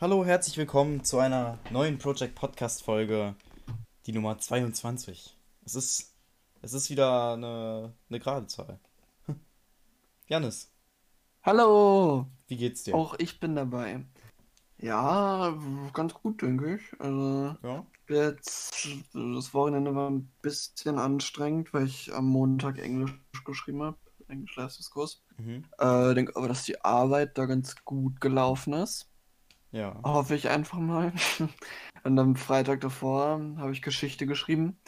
Hallo, herzlich willkommen zu einer neuen Project Podcast Folge, die Nummer 22. Es ist, es ist wieder eine, eine gerade Zahl. Janis, Hallo, wie geht's dir? auch ich bin dabei. Ja, ganz gut, denke ich. Also Ja? jetzt, das Wochenende war ein bisschen anstrengend, weil ich am Montag Englisch geschrieben habe, Englisch-Leistungskurs. Mhm. Äh, denke aber, dass die Arbeit da ganz gut gelaufen ist. Ja. Hoffe ich einfach mal. Und am Freitag davor habe ich Geschichte geschrieben.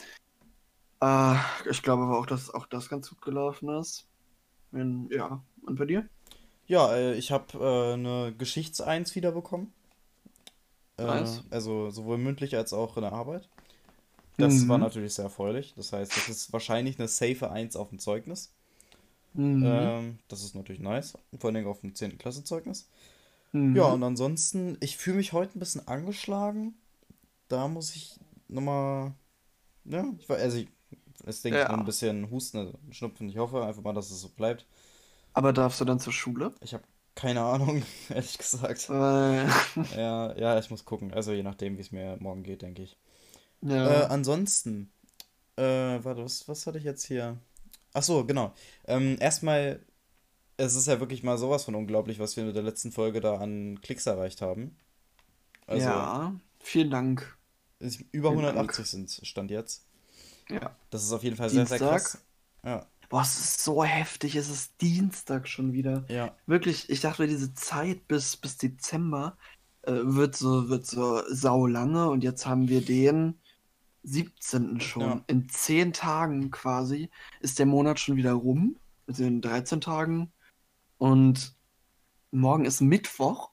Äh, ich glaube aber auch, dass auch das ganz gut gelaufen ist. Wenn, ja, und bei dir? Ja, äh, ich habe äh, eine Geschichts-Eins wiederbekommen. Äh, Nice. also sowohl mündlich als auch in der Arbeit. Das war Mhm. natürlich sehr erfreulich. Das heißt, das ist wahrscheinlich eine safe Eins auf dem Zeugnis. Mhm. Ähm, das ist natürlich nice. Vor allen Dingen auf dem 10. Klasse-Zeugnis. Ja, Mhm. und ansonsten, ich fühle mich heute ein bisschen angeschlagen. Da muss ich nochmal, ja, ich weiß, also ich, es denke ich nur ein Ja. bisschen Husten, also Schnupfen. Ich hoffe einfach mal, dass es so bleibt. Aber darfst du dann zur Schule? Ich habe keine Ahnung, ehrlich gesagt. Weil, Ja, ja, ich muss gucken. Also je nachdem, wie es mir morgen geht, denke ich. Äh, ja. ansonsten, äh, warte, was, was hatte ich jetzt hier? Ach so, genau. Ähm, erstmal, es ist ja wirklich mal sowas von unglaublich, was wir mit der letzten Folge da an Klicks erreicht haben. Also, Ja, vielen Dank. über Vielen Dank. 180 sind Stand jetzt. Ja. Das ist auf jeden Fall sehr, sehr Dienstag. krass. Ja, Boah, es ist so heftig. Es ist Dienstag schon wieder. ja, Wirklich, ich dachte, diese Zeit bis, bis Dezember äh, wird so, wird so sau lange und jetzt haben wir den 17. schon. Ja. In 10 Tagen quasi ist der Monat schon wieder rum. Also in 13 Tagen. Und morgen ist Mittwoch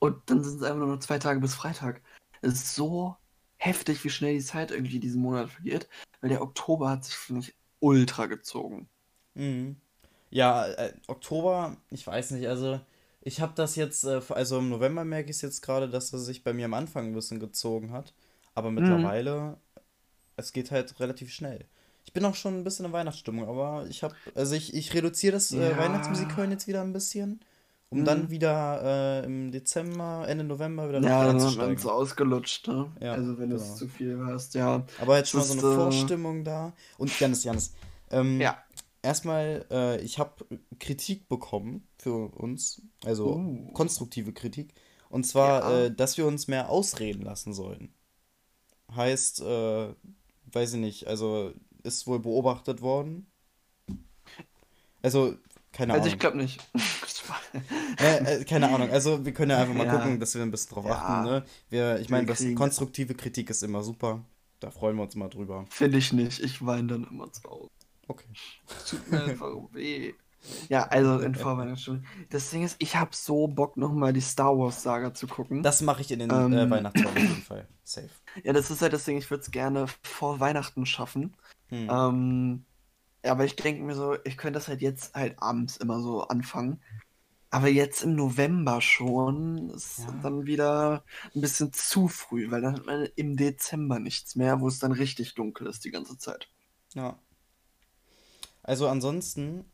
und dann sind es einfach nur noch zwei Tage bis Freitag. Es ist so heftig, wie schnell die Zeit irgendwie diesen Monat vergeht, weil der Oktober hat sich, finde ich, ultra gezogen. mhm. Ja, äh, Oktober, ich weiß nicht, also ich habe das jetzt, äh, also im November merke ich es jetzt gerade, dass er sich bei mir am Anfang ein bisschen gezogen hat. Aber Mhm. mittlerweile, es geht halt relativ schnell. Ich bin auch schon ein bisschen in Weihnachtsstimmung, aber ich habe, also ich, ich reduziere das äh, Ja. Weihnachtsmusik hören jetzt wieder ein bisschen, um dann Mhm. wieder äh, im Dezember, Ende November wieder Ja, dann hat man es ausgelutscht, ne? Ja, Also wenn du es genau. zu viel hörst, ja. Aber jetzt schon mal so eine äh, Vorstimmung da. Und Janis, Janis, ähm, Ja. erstmal, äh, ich habe Kritik bekommen für uns, also Uh. konstruktive Kritik. Und zwar, Ja. äh, dass wir uns mehr ausreden lassen sollen. Heißt, äh, weiß ich nicht, also ist wohl beobachtet worden. Also, keine Also Ahnung. ich glaube nicht. Äh, äh, keine Ahnung. Also wir können ja einfach mal Ja. gucken, dass wir ein bisschen drauf Ja. achten. Ne? Wir, ich meine, konstruktive Kritik ist immer super. Da freuen wir uns immer drüber. Finde ich nicht. Ich weine dann immer zu Hause. Okay. Tut mir einfach weh. Ja, also in Vorweihnachtsstunde. Das Ding ist, ich habe so Bock, nochmal die Star Wars Saga zu gucken. Das mache ich in den Ähm. äh, Weihnachtsferien auf jeden Fall. Safe. Ja, das ist halt das Ding, ich würde es gerne vor Weihnachten schaffen. Hm. Ähm, ja, aber ich denke mir so, ich könnte das halt jetzt halt abends immer so anfangen. Aber jetzt im November schon ist Ja. dann wieder ein bisschen zu früh, weil dann hat man im Dezember nichts mehr, wo es dann richtig dunkel ist die ganze Zeit. Ja. Also ansonsten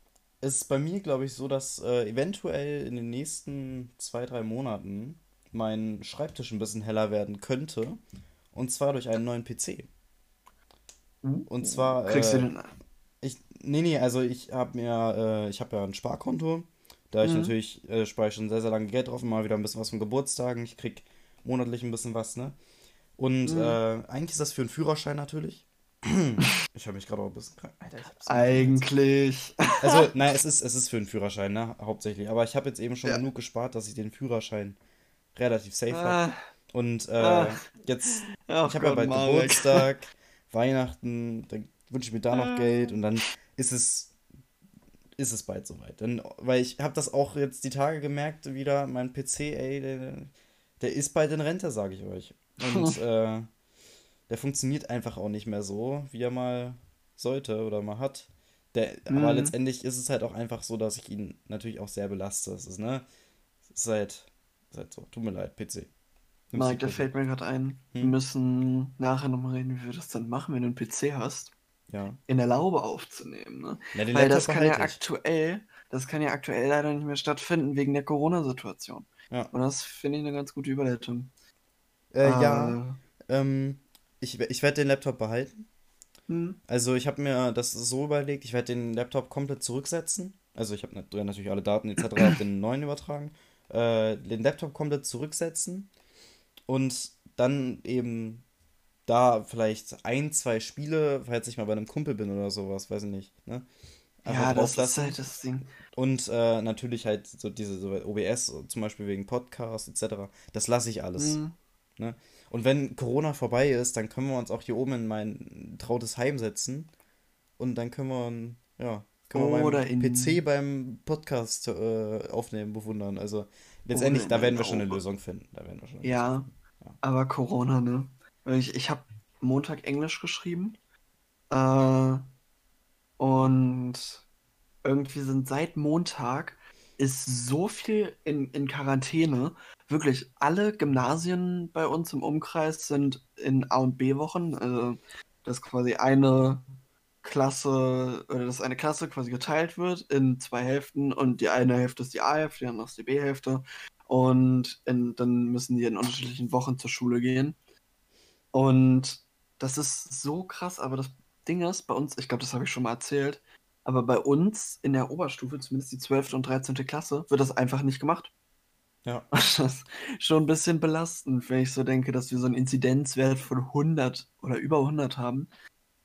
ist es bei mir, glaube ich, so, dass äh, eventuell in den nächsten zwei, drei Monaten mein Schreibtisch ein bisschen heller werden könnte. Und zwar durch einen neuen PC. Und zwar, Kriegst du äh, den. Ich, nee, nee, also ich habe mir, äh, ich habe ja ein Sparkonto. Da ich Mhm. natürlich, äh, spare ich schon sehr, sehr lange Geld drauf, immer wieder ein bisschen was von Geburtstagen. Ich krieg monatlich ein bisschen was, ne? Und Mhm. äh, eigentlich ist das für einen Führerschein natürlich. Ich habe mich gerade auch ein bisschen krank. Alter, ich hab's Eigentlich. Also, nein, es ist, es ist für einen Führerschein, ne? Hauptsächlich. Aber ich habe jetzt eben schon Ja. genug gespart, dass ich den Führerschein relativ safe habe. Ah, Und äh, Ah. jetzt ach ich habe ja bald. Geburtstag, Weihnachten, dann wünsche ich mir da noch Ah. Geld und dann ist es, ist es bald soweit. Dann, weil ich habe das auch jetzt die Tage gemerkt, wieder, mein PC, ey, der, der ist bald in Rente, sage ich euch. Und äh, der funktioniert einfach auch nicht mehr so, wie er mal sollte oder mal hat. Der, Aber Mhm. letztendlich ist es halt auch einfach so, dass ich ihn natürlich auch sehr belaste. Es ist, ne? Es ist halt, ist halt so. Tut mir leid, PC. Nicht da fällt mir gerade ein, wir Hm? müssen nachher nochmal reden, wie wir das dann machen, wenn du einen PC hast, Ja. in der Laube aufzunehmen, ne? Den Weil Laptop das kann ja ich. aktuell, das kann ja aktuell leider nicht mehr stattfinden wegen der Corona-Situation. Ja. Und das finde ich eine ganz gute Überleitung. Äh, ja, ähm, ich, ich werde den Laptop behalten. Hm. Also ich habe mir das so überlegt, ich werde den Laptop komplett zurücksetzen. Also ich habe natürlich alle Daten etc. auf den neuen übertragen. Äh, den Laptop komplett zurücksetzen und dann eben da vielleicht ein, zwei Spiele, falls ich mal bei einem Kumpel bin oder sowas, weiß ich nicht, ne? Einfach Ja, das ist halt das Ding. Und äh, natürlich halt so diese so OBS, zum Beispiel wegen Podcasts etc. Das lasse ich alles. Hm. Ne? Und wenn Corona vorbei ist, dann können wir uns auch hier oben in mein trautes Heim setzen. Und dann können wir, ja, können wir Oder beim in- PC beim Podcast äh, aufnehmen bewundern. Also letztendlich, da werden wir schon eine. Lösung finden. Da werden wir schon Ja, Lösung finden. Aber Corona, ne? Ich, ich habe Montag Englisch geschrieben. Äh, und irgendwie sind seit Montag ist so viel in, in Quarantäne. Wirklich, alle Gymnasien bei uns im Umkreis sind in A- und B-Wochen. Also, dass quasi eine Klasse oder dass eine Klasse quasi geteilt wird in zwei Hälften und die eine Hälfte ist die A-Hälfte, die andere ist die B-Hälfte. Und in, dann müssen die in unterschiedlichen Wochen zur Schule gehen. Und das ist so krass, aber das Ding ist, bei uns, ich glaube, das habe ich schon mal erzählt, aber bei uns in der Oberstufe, zumindest die 12. und 13. Klasse, wird das einfach nicht gemacht. Ja. Das ist schon ein bisschen belastend, wenn ich so denke, dass wir so einen Inzidenzwert von 100 oder über 100 haben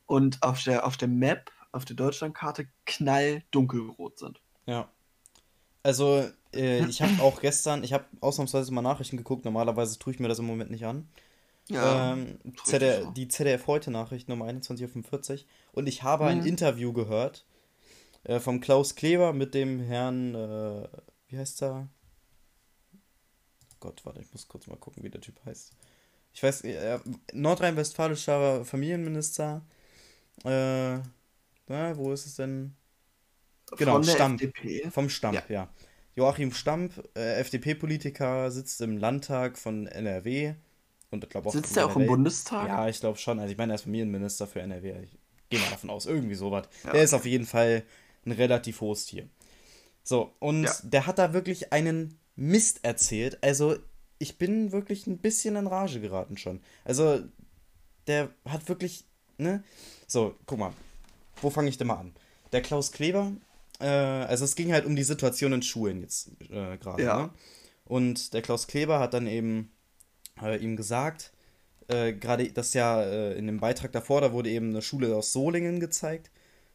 und auf der, auf der Map, auf der Deutschlandkarte knall dunkelrot sind. Ja. Also, äh, ich habe auch gestern, ich habe ausnahmsweise mal Nachrichten geguckt. Normalerweise tue ich mir das im Moment nicht an. ähm, richtig ZDF, die ZDF heute Nachrichten um 21.45 Uhr. Und ich habe ein Mhm. Interview gehört äh, vom Klaus Kleber mit dem Herrn, äh, wie heißt er? Gott, warte, ich muss kurz mal gucken, wie der Typ heißt. Ich weiß, äh, nordrhein-westfälischer Familienminister. Äh, na, wo ist es denn? Genau, Von der Stamp. FDP. Vom Stamp, ja. Joachim Stamp, äh, FDP-Politiker, sitzt im Landtag von NRW und ich glaube auch Sitzt er auch im Bundestag? Ja, ich glaube schon. Also ich meine, er ist Familienminister für NRW. Ich gehe mal davon aus, irgendwie sowas. Ja, Der ist auf jeden Fall ein relativ hohes Tier. So, und Ja. der hat da wirklich einen Mist erzählt. Also ich bin wirklich ein bisschen in Rage geraten schon. Also der hat wirklich, ne? So, guck mal. Wo fange ich denn mal an? Der Klaus Kleber, äh, also es ging halt um die Situation in Schulen jetzt äh, gerade. Ja. Ne? Und der Klaus Kleber hat dann eben äh, ihm gesagt, äh, gerade das ja äh, in dem Beitrag davor, da wurde eben eine Schule aus Solingen gezeigt,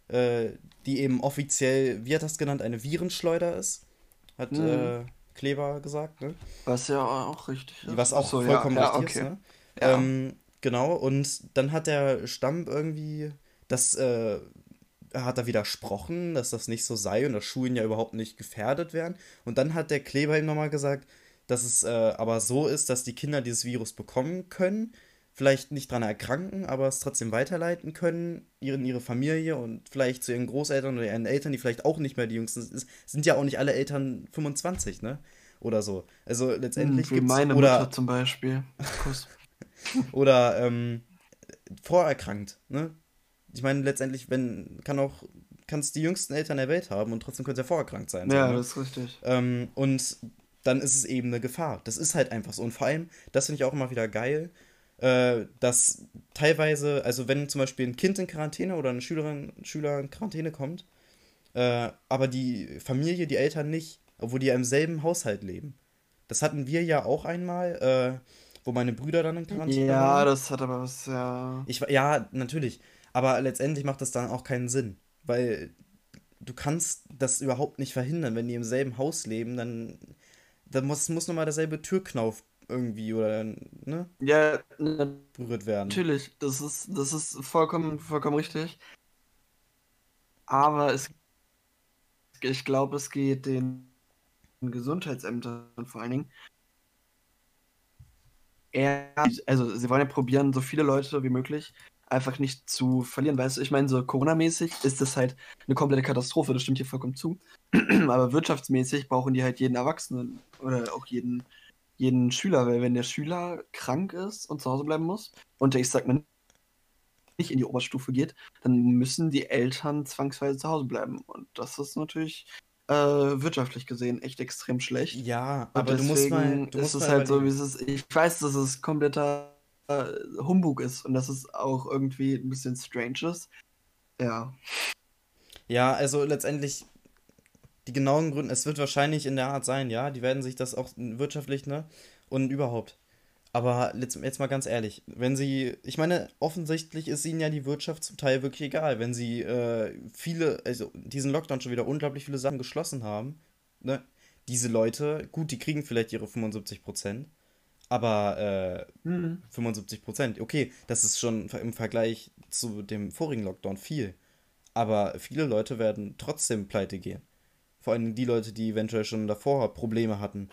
äh, die eben offiziell, wie hat das genannt, eine Virenschleuder ist, hat Mhm. Kleber gesagt, ne? Was ja auch richtig ist. Was auch so, vollkommen ja, ja, richtig ist, okay. ne? Ja. Ähm, genau, und dann hat der Stamm irgendwie das, äh, hat er widersprochen, dass das nicht so sei und dass Schulen ja überhaupt nicht gefährdet werden. Und dann hat der Kleber ihm nochmal gesagt, dass es äh, aber so ist, dass die Kinder dieses Virus bekommen können, vielleicht nicht dran erkranken, aber es trotzdem weiterleiten können, in ihre Familie und vielleicht zu ihren Großeltern oder ihren Eltern, die vielleicht auch nicht mehr die Jüngsten sind. Sind ja auch nicht alle Eltern 25, ne? Oder so. Also letztendlich Hm, Wie meine oder Mutter zum Beispiel. Kuss. oder ähm, vorerkrankt, ne? Ich meine, letztendlich, wenn, kann auch, kann es die jüngsten Eltern der Welt haben und trotzdem können sie ja vorerkrankt sein. ja, so, ne? das ist richtig. ähm, und dann ist es eben eine Gefahr. Das ist halt einfach so. Und vor allem, das finde ich auch immer wieder geil, äh, dass teilweise, also wenn zum Beispiel ein Kind in Quarantäne oder eine Schülerin, Schüler in Quarantäne kommt, äh, aber die Familie, die Eltern nicht, obwohl die ja im selben Haushalt leben. Das hatten wir ja auch einmal, äh, wo meine Brüder dann in Quarantäne Ja, waren. das hat aber was, ja. Ich, ja, natürlich. Aber letztendlich macht das dann auch keinen Sinn. Weil du kannst das überhaupt nicht verhindern. Wenn die im selben Haus leben, dann, dann muss, muss nochmal derselbe Türknauf irgendwie oder ne, Ja, berührt werden. natürlich. Das ist, das ist vollkommen, vollkommen richtig. Aber es, ich glaube, es geht den Gesundheitsämtern vor allen Dingen eher, also sie wollen ja probieren, so viele Leute wie möglich einfach nicht zu verlieren. Weißt du, ich meine, so Corona-mäßig ist das halt eine komplette Katastrophe, das stimmt hier vollkommen zu. Aber wirtschaftsmäßig brauchen die halt jeden Erwachsenen oder auch jeden, jeden Schüler, weil wenn der Schüler krank ist und zu Hause bleiben muss und der, ich sag mal, nicht in die Oberstufe geht, dann müssen die Eltern zwangsweise zu Hause bleiben. Und das ist natürlich äh, wirtschaftlich gesehen echt extrem schlecht. Ja, aber du musst mal. Du ist musst es mal halt so, wie es ist. Ich weiß, dass es kompletter Humbug ist und dass es auch irgendwie ein bisschen strange ist. Ja. Ja, also letztendlich die genauen Gründe, es wird wahrscheinlich in der Art sein, ja, die werden sich das auch wirtschaftlich, ne? Und überhaupt. Aber jetzt, jetzt mal ganz ehrlich, wenn sie, ich meine, offensichtlich ist ihnen ja die Wirtschaft zum Teil wirklich egal, wenn sie äh, viele, also diesen Lockdown schon wieder unglaublich viele Sachen geschlossen haben, ne? Diese Leute, gut, die kriegen vielleicht ihre 75%, aber äh, Mhm. 75%, okay, das ist schon im Vergleich zu dem vorigen Lockdown viel. Aber viele Leute werden trotzdem pleite gehen. Vor allem die Leute, die eventuell schon davor Probleme hatten.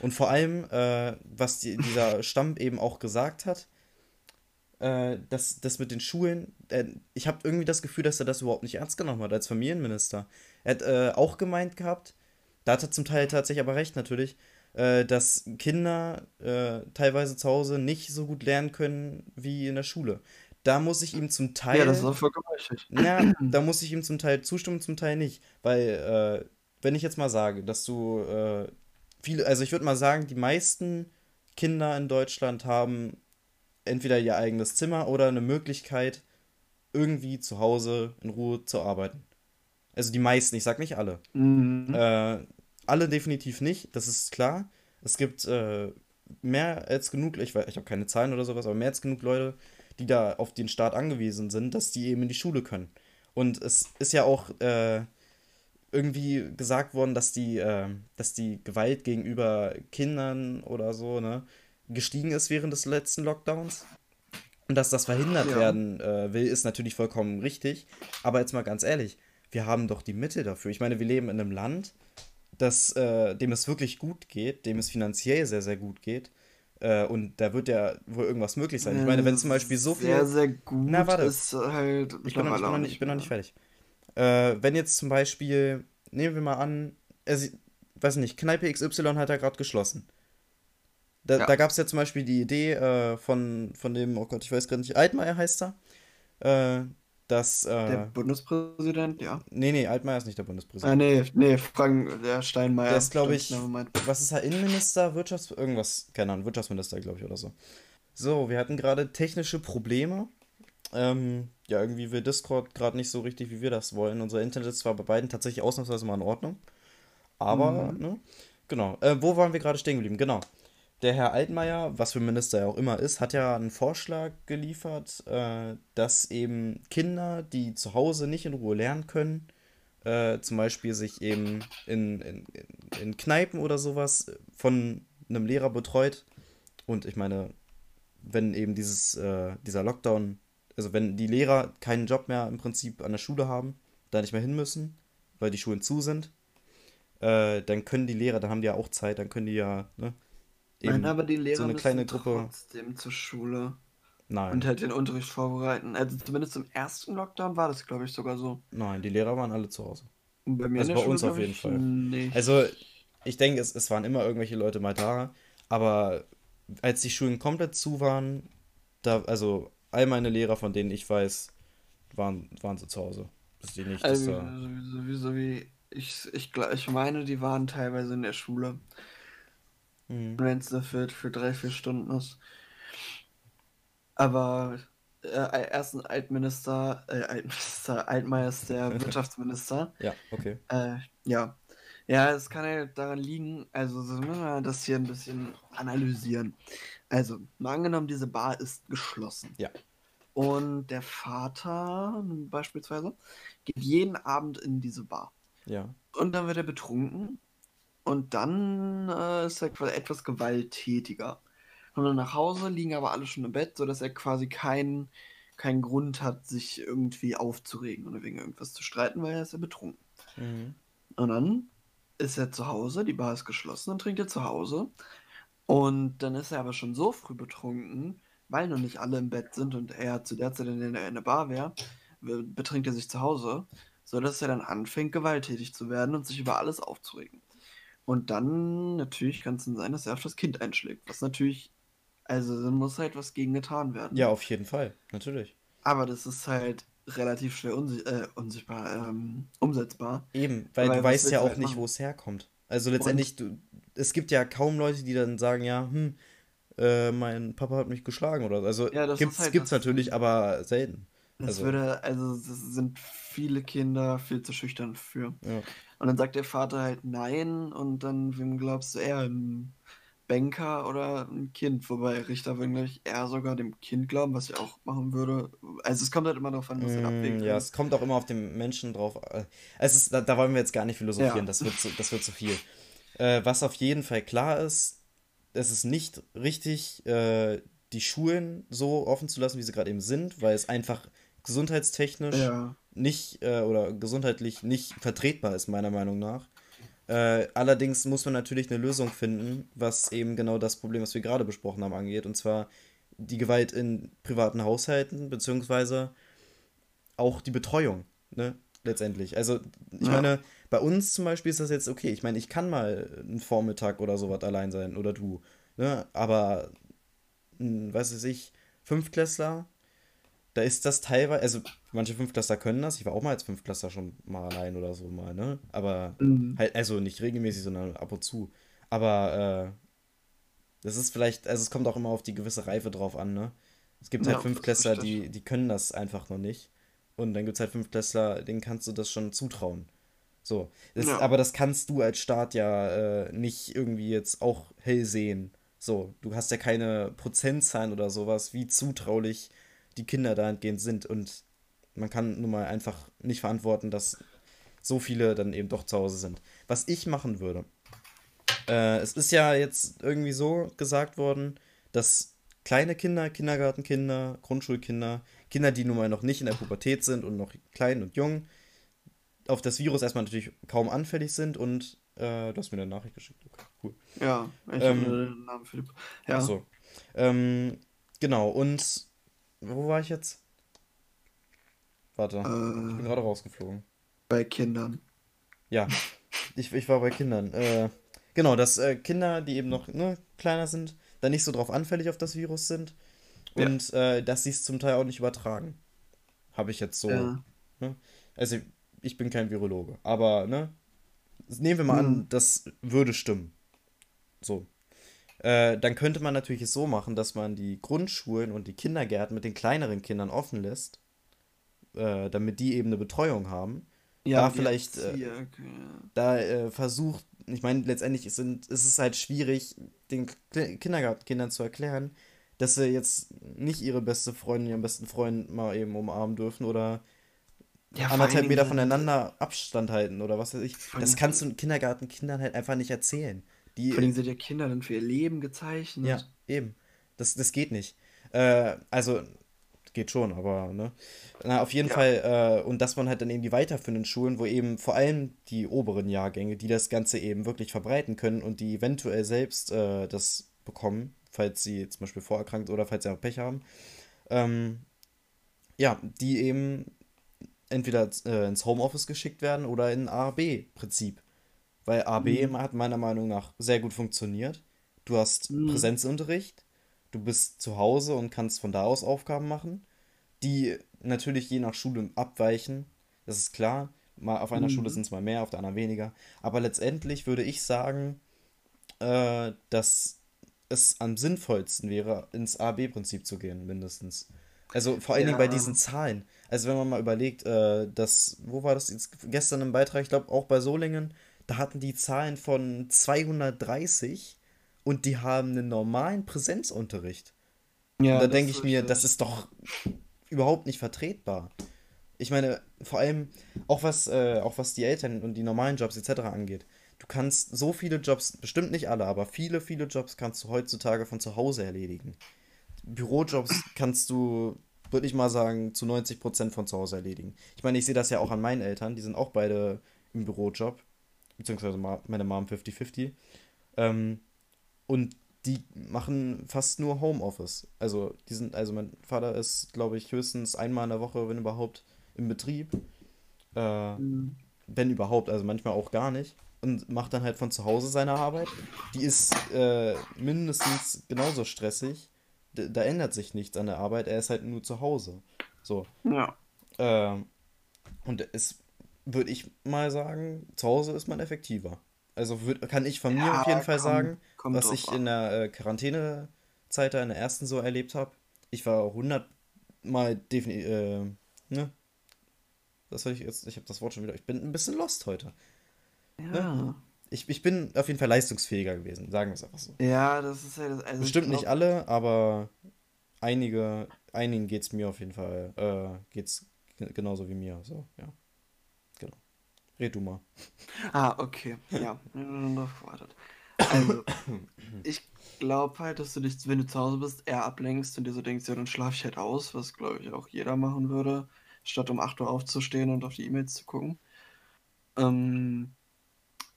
Und vor allem, äh, was die, dieser Stamm eben auch gesagt hat, äh, dass das mit den Schulen, äh, ich habe irgendwie das Gefühl, dass er das überhaupt nicht ernst genommen hat als Familienminister. Er hat äh, auch gemeint gehabt, da hat er zum Teil tatsächlich aber recht natürlich, äh, dass Kinder äh, teilweise zu Hause nicht so gut lernen können wie in der Schule. Da muss ich ihm zum Ja, das ist Teil auch vollkommen richtig. ja, da muss ich ihm zum Teil zustimmen, zum Teil nicht. Weil, äh, wenn ich jetzt mal sage, dass du äh, viele, also ich würde mal sagen, die meisten Kinder in Deutschland haben entweder ihr eigenes Zimmer oder eine Möglichkeit, irgendwie zu Hause in Ruhe zu arbeiten. Also die meisten, ich sag nicht alle. Mhm. Äh, alle definitiv nicht, das ist klar. Es gibt äh, mehr als genug, ich, weiß- ich habe keine Zahlen oder sowas, aber mehr als genug Leute, die da auf den Staat angewiesen sind, dass die eben in die Schule können. Und es ist ja auch äh, irgendwie gesagt worden, dass die, äh, dass die Gewalt gegenüber Kindern oder so, ne, gestiegen ist während des letzten Lockdowns. Und dass das verhindert Ja. werden äh, will, ist natürlich vollkommen richtig. Aber jetzt mal ganz ehrlich, wir haben doch die Mittel dafür. Ich meine, wir leben in einem Land, das, äh, dem es wirklich gut geht, dem es finanziell sehr, sehr gut geht. Äh, und da wird ja wohl irgendwas möglich sein. Ich meine, wenn zum Beispiel so Sehr, viel. sehr gut Na, warte. ist halt Ich bin noch, ich bin noch, nicht, ich bin noch nicht fertig. Äh, wenn jetzt zum Beispiel, nehmen wir mal an, also, weiß nicht, Kneipe XY hat ja gerade geschlossen. Da, Ja. da gab es ja zum Beispiel die Idee äh, von, von dem, oh Gott, ich weiß gerade nicht, Altmaier heißt er, äh, dass, Der äh, Bundespräsident, ja. nee, nee, Altmaier ist nicht der Ah, Bundespräsident. nee, nee, Frank, der Steinmeier. Der ist, glaube ich, was ist er, Innenminister, Wirtschafts-, irgendwas, keine Ahnung, Wirtschaftsminister, glaube ich, oder so. So, wir hatten gerade technische Probleme. Ähm, ja, irgendwie will Discord gerade nicht so richtig, wie wir das wollen. Unser Internet ist zwar bei beiden tatsächlich ausnahmsweise mal in Ordnung, aber, Mhm. ne? Genau. Äh, wo waren wir gerade stehen geblieben? Genau. Der Herr Altmaier, was für Minister er auch immer ist, hat ja einen Vorschlag geliefert, äh, dass eben Kinder, die zu Hause nicht in Ruhe lernen können, äh, zum Beispiel sich eben in, in, in Kneipen oder sowas von einem Lehrer betreut. Und ich meine, wenn eben dieses, äh, dieser Lockdown, also wenn die Lehrer keinen Job mehr im Prinzip an der Schule haben, da nicht mehr hin müssen, weil die Schulen zu sind, äh, dann können die Lehrer, dann haben die ja auch Zeit, dann können die ja, ne, Nein, eben aber die Lehrer so eine kleine Gruppe. trotzdem zur Schule Nein, und halt den Unterricht vorbereiten. Also zumindest im ersten Lockdown war das, glaube ich, sogar so. nein, die Lehrer waren alle zu Hause. Und bei mir Also bei Schule, uns auf jeden ich, Fall. nicht. Also, ich denke, es, es waren immer irgendwelche Leute mal da, aber als die Schulen komplett zu waren, da, also all meine Lehrer, von denen ich weiß, waren, waren sie zu Hause. Dass die nicht, Also, da, sowieso wie ich, ich, gla- ich meine, die waren teilweise in der Schule, Mhm. wenn es dafür für drei, vier Stunden ist. Aber äh, ersten Altminister, äh, Altminister, Altmaier ist der Wirtschaftsminister. Ja, okay. Äh, ja. Ja, es kann ja daran liegen, also so müssen wir das hier ein bisschen analysieren. Also, mal angenommen, diese Bar ist geschlossen. Ja. Und der Vater beispielsweise geht jeden Abend in diese Bar. Ja. Und dann wird er betrunken. Und dann äh, ist er quasi etwas gewalttätiger. Kommt dann nach Hause, liegen aber alle schon im Bett, sodass er quasi keinen keinen Grund hat, sich irgendwie aufzuregen oder wegen irgendwas zu streiten, weil er ist ja betrunken. Mhm. Und dann ist er zu Hause, die Bar ist geschlossen, dann trinkt er zu Hause. Und dann ist er aber schon so früh betrunken, weil noch nicht alle im Bett sind und er zu der Zeit in der, in der Bar wäre, be- betrinkt er sich zu Hause, sodass er dann anfängt, gewalttätig zu werden und sich über alles aufzuregen. Und dann natürlich kann es sein, dass er auf das Kind einschlägt, was natürlich, also dann muss halt was gegen getan werden. Ja, auf jeden Fall, natürlich. Aber das ist halt relativ schnell unsi äh, unsichtbar, ähm, umsetzbar. Eben, weil, weil du weißt ja auch halt nicht, wo es herkommt. Also letztendlich, du, es gibt ja kaum Leute, die dann sagen, ja, hm, äh, mein Papa hat mich geschlagen oder so. Also ja, gibt's, halt gibt's natürlich, aber selten. Das also. würde, also sind viele Kinder viel zu schüchtern für. Ja. Und dann sagt der Vater halt nein und dann, wem glaubst du eher, ein Banker oder ein Kind? Wobei Richter würden, glaube ich, eher sogar dem Kind glauben, was ich auch machen würde. Also es kommt halt immer darauf an, was mm, abwägen Ja, es kommt auch immer auf den Menschen drauf. Äh, es ist, da, da wollen wir jetzt gar nicht philosophieren, ja. das, wird zu, das wird zu viel. Äh, was auf jeden Fall klar ist, es ist nicht richtig, äh, die Schulen so offen zu lassen, wie sie gerade eben sind, weil es einfach gesundheitstechnisch ja. nicht äh, oder gesundheitlich nicht vertretbar ist, meiner Meinung nach. Äh, allerdings muss man natürlich eine Lösung finden, was eben genau das Problem, was wir gerade besprochen haben, angeht. Und zwar die Gewalt in privaten Haushalten, beziehungsweise auch die Betreuung, ne? Letztendlich. Also, ich ja. meine, bei uns zum Beispiel ist das jetzt okay. Ich meine, ich kann mal einen Vormittag oder sowas allein sein oder du. Ne? Aber, hm, was weiß ich, Fünftklässler, da ist das teilweise, also manche Fünftklässler können das. Ich war auch mal als Fünftklässler schon mal allein oder so mal, ne? Aber mhm. halt, also nicht regelmäßig, sondern ab und zu. Aber äh, das ist vielleicht, also es kommt auch immer auf die gewisse Reife drauf an, ne? Es gibt halt ja, Fünftklässler, die, die können das einfach noch nicht. Und dann gibt es halt Fünftklässler, denen kannst du das schon zutrauen. So. Das, ja. Aber das kannst du als Staat ja äh, nicht irgendwie jetzt auch hell sehen. So, du hast ja keine Prozentzahlen oder sowas, wie zutraulich die Kinder dahingehend sind. Und man kann nun mal einfach nicht verantworten, dass so viele dann eben doch zu Hause sind. Was ich machen würde, äh, es ist ja jetzt irgendwie so gesagt worden, dass kleine Kinder, Kindergartenkinder, Grundschulkinder, Kinder, die nun mal noch nicht in der Pubertät sind und noch klein und jung, auf das Virus erstmal natürlich kaum anfällig sind und äh, du hast mir eine Nachricht geschickt. Okay, cool. Ja, ich ähm, habe den Namen Philipp. Ja. Achso. Ähm, genau, und wo war ich jetzt? Warte, äh, ich bin gerade rausgeflogen. Bei Kindern. Ja, ich, ich war bei Kindern. Äh, genau, dass äh, Kinder, die eben noch ne, kleiner sind, da nicht so drauf anfällig auf das Virus sind und ja. Äh, dass sie es zum Teil auch nicht übertragen. Habe ich jetzt so. Ja. Ne? Also, ich bin kein Virologe, aber ne, nehmen wir mal hm. an, das würde stimmen. So. Äh, dann könnte man natürlich es so machen, dass man die Grundschulen und die Kindergärten mit den kleineren Kindern offen lässt, äh, damit die eben eine Betreuung haben. Ja, da vielleicht, äh, da äh, versucht, ich meine, letztendlich sind, ist es halt schwierig, den Kindergartenkindern zu erklären, dass sie jetzt nicht ihre beste Freundin, ihren besten Freund mal eben umarmen dürfen oder ja, anderthalb Meter voneinander Abstand halten oder was weiß ich. Das kannst du Kindergartenkindern halt einfach nicht erzählen. Die, Vor allem sind ja Kinder dann für ihr Leben gezeichnet. Ja, eben. Das, das geht nicht. Äh, also, geht schon, aber, ne? Na, auf jeden ja. Fall, äh, und dass man halt dann eben die weiterführenden Schulen, wo eben vor allem die oberen Jahrgänge, die das Ganze eben wirklich verbreiten können und die eventuell selbst äh, das bekommen, falls sie zum Beispiel vorerkrankt oder falls sie auch Pech haben, ähm, ja, die eben entweder äh, ins Homeoffice geschickt werden oder in A-B-Prinzip. Weil AB mhm. hat meiner Meinung nach sehr gut funktioniert. Du hast mhm. Präsenzunterricht, du bist zu Hause und kannst von da aus Aufgaben machen, die natürlich je nach Schule abweichen. Das ist klar. Mal auf einer mhm. Schule sind es mal mehr, auf der anderen weniger. Aber letztendlich würde ich sagen, äh, dass es am sinnvollsten wäre, ins AB-Prinzip zu gehen, mindestens. Also vor allen ja. Dingen bei diesen Zahlen. Also wenn man mal überlegt, äh, dass, wo war das jetzt gestern im Beitrag, ich glaube auch bei Solingen, da hatten die Zahlen von 230 und die haben einen normalen Präsenzunterricht. Ja, und da denke ich mir, das ist doch überhaupt nicht vertretbar. Ich meine, vor allem auch was, äh, auch was die Eltern und die normalen Jobs etc. angeht. Du kannst so viele Jobs, bestimmt nicht alle, aber viele, viele Jobs kannst du heutzutage von zu Hause erledigen. Bürojobs kannst du, würde ich mal sagen, zu 90% von zu Hause erledigen. Ich meine, ich sehe das ja auch an meinen Eltern, die sind auch beide im Bürojob beziehungsweise meine Mom 50-50. Ähm, und die machen fast nur Homeoffice. Also, die sind, also mein Vater ist, glaube ich, höchstens einmal in der Woche, wenn überhaupt, im Betrieb. Äh, mhm. Wenn überhaupt, also manchmal auch gar nicht. Und macht dann halt von zu Hause seine Arbeit. Die ist äh, mindestens genauso stressig. D da ändert sich nichts an der Arbeit, er ist halt nur zu Hause. So. Ja. Ähm, und es würde ich mal sagen, zu Hause ist man effektiver. Also würd, kann ich von mir Ja, auf jeden Fall kommt, sagen, kommt was ich an. in der äh, Quarantänezeit da in der ersten so erlebt habe. Ich war hundertmal definitiv, äh, ne? Das soll ich jetzt, ich habe das Wort schon wieder, ich bin ein bisschen lost heute. Ja. Ich, ich bin auf jeden Fall leistungsfähiger gewesen, sagen wir es einfach so. Ja, das ist ja das. Also Bestimmt ich nicht glaub, alle, aber einige, einigen geht es mir auf jeden Fall, äh, geht's genauso wie mir. So, ja. Red du mal. Ah, okay. Ja. Also, ich glaube halt, dass du dich, wenn du zu Hause bist, eher ablenkst und dir so denkst, ja, dann schlafe ich halt aus, was glaube ich auch jeder machen würde, statt um 8 Uhr aufzustehen und auf die E-Mails zu gucken. Ähm,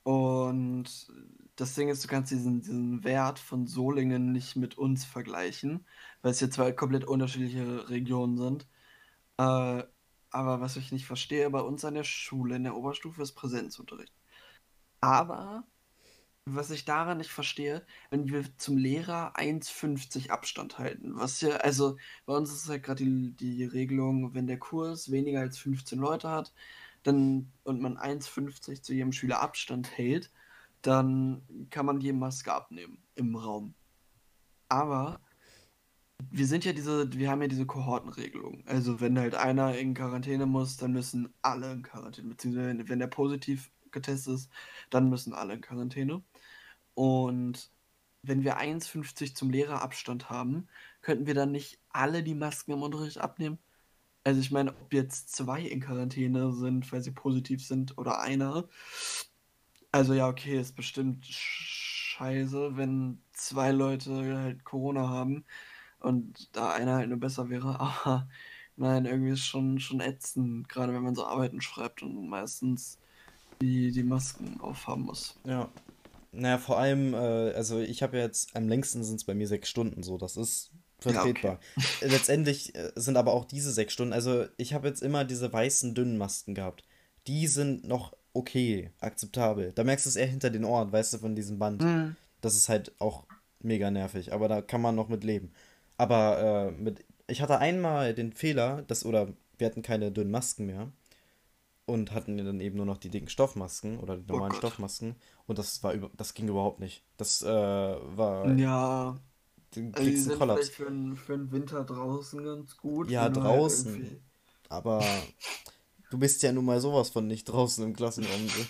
und das Ding ist, du kannst diesen, diesen Wert von Solingen nicht mit uns vergleichen, weil es hier zwei komplett unterschiedliche Regionen sind. Äh, aber was ich nicht verstehe, bei uns an der Schule in der Oberstufe ist Präsenzunterricht. Aber was ich daran nicht verstehe, wenn wir zum Lehrer 1,50 Abstand halten, was ja, also bei uns ist halt gerade die, die Regelung, wenn der Kurs weniger als 15 Leute hat, dann und man 1,50 zu jedem Schüler Abstand hält, dann kann man die Maske abnehmen im Raum. Aber wir sind ja diese, wir haben ja diese Kohortenregelung. Also wenn halt einer in Quarantäne muss, dann müssen alle in Quarantäne. Beziehungsweise wenn, der positiv getestet ist, dann müssen alle in Quarantäne. Und wenn wir 1,50 zum Lehrerabstand haben, könnten wir dann nicht alle die Masken im Unterricht abnehmen? Also ich meine, ob jetzt zwei in Quarantäne sind, weil sie positiv sind, oder einer. Also ja, okay, ist bestimmt scheiße, wenn zwei Leute halt Corona haben und da einer halt nur besser wäre. Aber nein, irgendwie ist schon, schon ätzend, gerade wenn man so Arbeiten schreibt und meistens die, die Masken aufhaben muss. Ja. Naja, vor allem, äh, also ich habe ja jetzt, am längsten sind es bei mir sechs Stunden so, das ist Ja, okay. vertretbar. Letztendlich äh, sind aber auch diese sechs Stunden, also ich habe jetzt immer diese weißen, dünnen Masken gehabt. Die sind noch okay, akzeptabel. Da merkst du es eher hinter den Ohren, weißt du, von diesem Band. Mhm. Das ist halt auch mega nervig, aber da kann man noch mit leben. Aber äh, mit, ich hatte einmal den Fehler, dass, oder wir hatten keine dünnen Masken mehr und hatten dann eben nur noch die dicken Stoffmasken oder die Oh normalen Gott. Stoffmasken und das war über, das ging überhaupt nicht. Das äh, war, Ja, du also die sind Kollaps. vielleicht für den, für den Winter draußen ganz gut. Ja, halt draußen. irgendwie- Aber du bist ja nun mal sowas von nicht draußen im Klassenraum. So.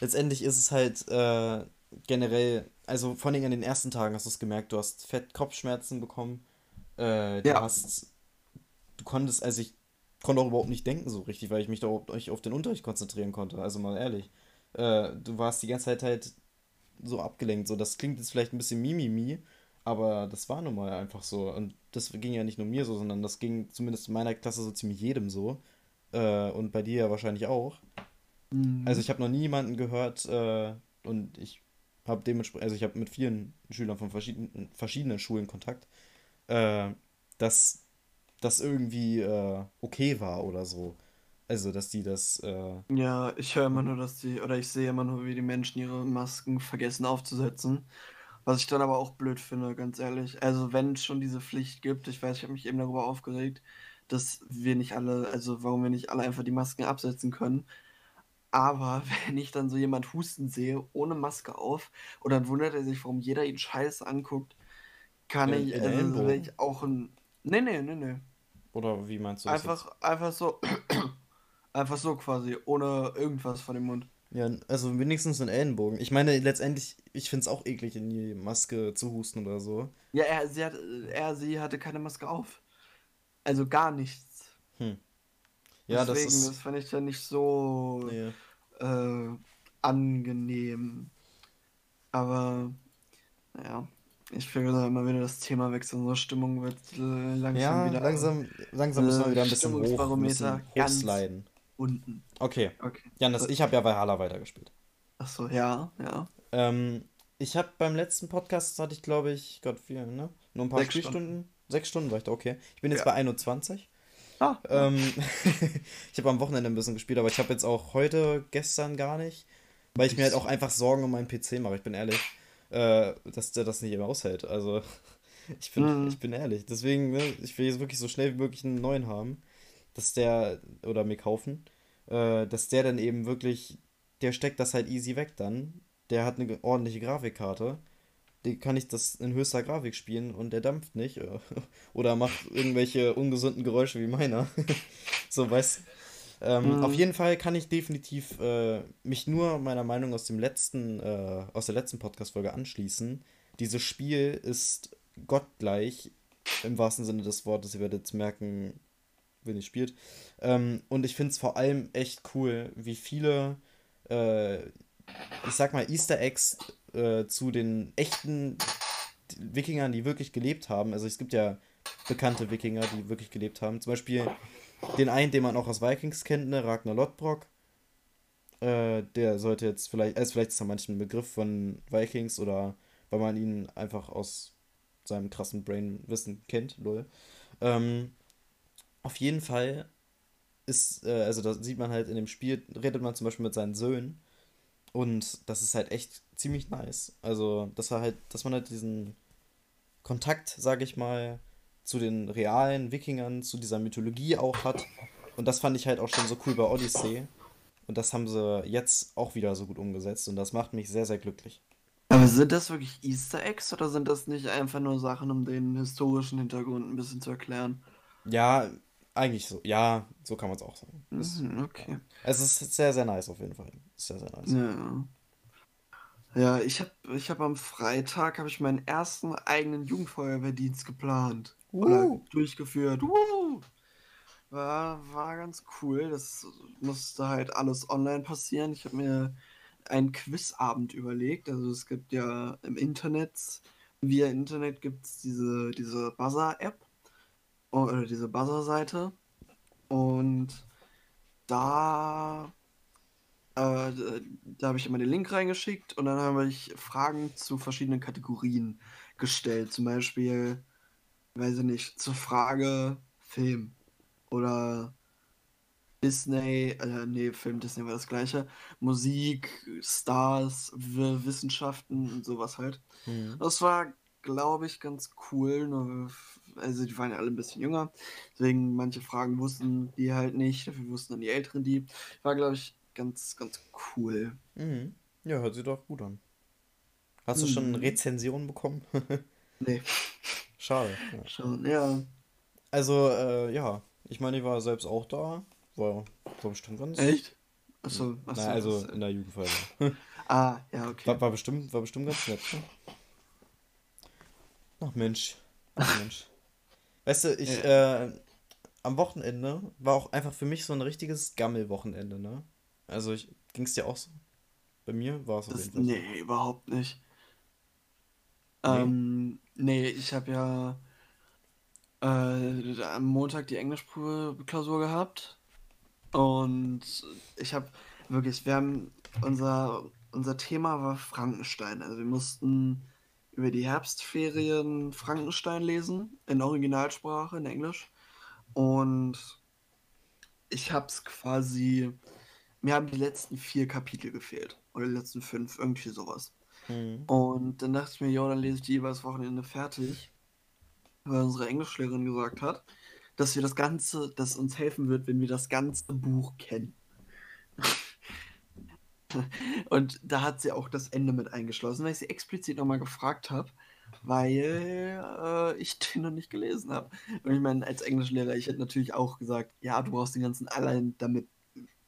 Letztendlich ist es halt äh, generell, also vor allem an den ersten Tagen hast du es gemerkt, du hast fett Kopfschmerzen bekommen. Äh, du Ja. hast, du konntest, also ich konnte auch überhaupt nicht denken so richtig, weil ich mich da überhaupt nicht auf den Unterricht konzentrieren konnte. Also mal ehrlich. Äh, du warst die ganze Zeit halt so abgelenkt. So, das klingt jetzt vielleicht ein bisschen mimimi, aber das war nun mal einfach so. Und das ging ja nicht nur mir so, sondern das ging zumindest in meiner Klasse so ziemlich jedem so. Äh, und bei dir ja wahrscheinlich auch. Mhm. Also ich habe noch nie jemanden gehört äh, und ich habe dementsprechend, also ich habe mit vielen Schülern von verschiedenen, verschiedenen Schulen Kontakt, äh, dass das irgendwie äh, okay war oder so. Also, dass die das, äh, Ja, ich höre immer nur, dass die, oder ich sehe immer nur, wie die Menschen ihre Masken vergessen aufzusetzen. Was ich dann aber auch blöd finde, ganz ehrlich. Also, wenn es schon diese Pflicht gibt, ich weiß, ich habe mich eben darüber aufgeregt, dass wir nicht alle, also warum wir nicht alle einfach die Masken absetzen können. Aber wenn ich dann so jemand husten sehe, ohne Maske auf, und dann wundert er sich, warum jeder ihn scheiße anguckt, kann In- ich, in also wenn ich auch ein. Nee, nee, nee, nee. oder wie meinst du das jetzt? Einfach, einfach so. Einfach so quasi, ohne irgendwas von dem Mund. Ja, also wenigstens ein Ellenbogen. Ich meine, letztendlich, ich finde es auch eklig, in die Maske zu husten oder so. Ja, er, sie hat, er, sie hatte keine Maske auf. Also gar nichts. Hm. Ja, das Deswegen, das ist. fand ich dann nicht so Nee. äh, angenehm. Aber, naja, ich da immer wieder das Thema wechseln. Unsere Stimmung wird äh, langsam Ja, wieder langsam, langsam müssen wir äh, wieder ein bisschen hoch, ganz- hochsliden. unten. Okay, Okay. Janis, ich habe ja Valhalla weitergespielt. Achso, ja, ja. Ähm, ich habe beim letzten Podcast, hatte ich glaube ich, Gott, viel, ne? Nur ein paar Sechs Spielstunden. Sechs Stunden war ich da, okay. Ich bin jetzt Ja. bei 21. Ah, Ähm, ich habe am Wochenende ein bisschen gespielt, aber ich habe jetzt auch heute, gestern gar nicht, weil ich mir halt auch einfach Sorgen um meinen PC mache, ich bin ehrlich, äh, dass der das nicht immer aushält. Also, ich bin, Mhm. ich bin ehrlich. Deswegen, ne, ich will jetzt wirklich so schnell wie möglich einen neuen haben. dass der, oder mir kaufen, äh, dass der dann eben wirklich, der steckt das halt easy weg dann. Der hat eine ordentliche Grafikkarte. Die kann ich das in höchster Grafik spielen und der dampft nicht. Oder macht irgendwelche ungesunden Geräusche wie meiner. so, weißt ähm, mhm. Auf jeden Fall kann ich definitiv äh, mich nur meiner Meinung aus dem letzten, äh, aus der letzten Podcast-Folge anschließen. Dieses Spiel ist gottgleich, im wahrsten Sinne des Wortes. Ihr werdet merken, wenn ihr spielt. Ähm, und ich finde es vor allem echt cool, wie viele, äh, ich sag mal, Easter Eggs äh, zu den echten Wikingern, die wirklich gelebt haben. Also es gibt ja bekannte Wikinger, die wirklich gelebt haben. Zum Beispiel den einen, den man auch aus Vikings kennt, ne, Ragnar Lodbrok. Äh, der sollte jetzt vielleicht, also vielleicht ist er manchen ein Begriff von Vikings oder weil man ihn einfach aus seinem krassen Brain-Wissen kennt, lol. Ähm, auf jeden Fall ist, äh, also da sieht man halt in dem Spiel, redet man zum Beispiel mit seinen Söhnen und das ist halt echt ziemlich nice. Also, dass er halt, dass man halt diesen Kontakt, sag ich mal, zu den realen Wikingern, zu dieser Mythologie auch hat. Und das fand ich halt auch schon so cool bei Odyssey. Und das haben sie jetzt auch wieder so gut umgesetzt und das macht mich sehr, sehr glücklich. Aber sind das wirklich Easter Eggs oder sind das nicht einfach nur Sachen, um den historischen Hintergrund ein bisschen zu erklären? Ja, eigentlich so. Ja, so kann man es auch sagen. Das, mhm, okay. Ja. Es ist sehr, sehr nice auf jeden Fall. Sehr, sehr nice. Ja. Ja, ich habe ich hab am Freitag habe ich meinen ersten eigenen Jugendfeuerwehrdienst geplant. Uh. Oder durchgeführt. Uh. War, war ganz cool. Das musste halt alles online passieren. Ich habe mir einen Quizabend überlegt. Also es gibt ja im Internet, via Internet gibt es diese, diese Buzzer-App oder diese Buzzer-Seite. Und da, äh, da habe ich immer den Link reingeschickt und dann habe ich Fragen zu verschiedenen Kategorien gestellt. Zum Beispiel, weiß ich nicht, zur Frage Film oder Disney, äh, nee, Film Disney war das gleiche, Musik, Stars, Wissenschaften und sowas halt. Mhm. Das war, glaube ich, ganz cool. Nur, also die waren ja alle ein bisschen jünger, deswegen manche Fragen wussten die halt nicht, dafür wussten dann die Älteren die. War, glaube ich, ganz, ganz cool. Mhm. Ja, hört sich doch gut an. Hast mhm. du schon mhm. Rezensionen bekommen? nee. Schade. Ja. Schon, ja. Also, äh, ja, ich meine, ich war selbst auch da. War, war bestimmt ganz. Echt? Achso, achso. Naja, also in der Jugendfeier. ah, ja, okay. War, war, bestimmt, war bestimmt ganz nett. Ne? Ach Mensch. Ach Mensch. Weißt du, ich, äh, am Wochenende war auch einfach für mich so ein richtiges Gammelwochenende, ne? Also ich, ging's dir auch so? Bei mir war es auf jeden Fall. Nee, überhaupt nicht. Ähm, nee, ich habe ja äh, am Montag die Englischklausur gehabt und ich habe wirklich, wir haben unser unser Thema war Frankenstein. Also wir mussten über die Herbstferien Frankenstein lesen, in Originalsprache, in Englisch. Und ich habe es quasi, mir haben die letzten vier Kapitel gefehlt. Oder die letzten fünf, irgendwie sowas. Mhm. Und dann dachte ich mir, ja, dann lese ich die jeweils Wochenende fertig. Weil unsere Englischlehrerin gesagt hat, dass wir das Ganze, dass uns helfen wird, wenn wir das ganze Buch kennen. Und da hat sie auch das Ende mit eingeschlossen, weil ich sie explizit nochmal gefragt habe, weil äh, ich den noch nicht gelesen habe. Und ich meine, als Englischlehrer, ich hätte natürlich auch gesagt, ja, du brauchst den ganzen allein, damit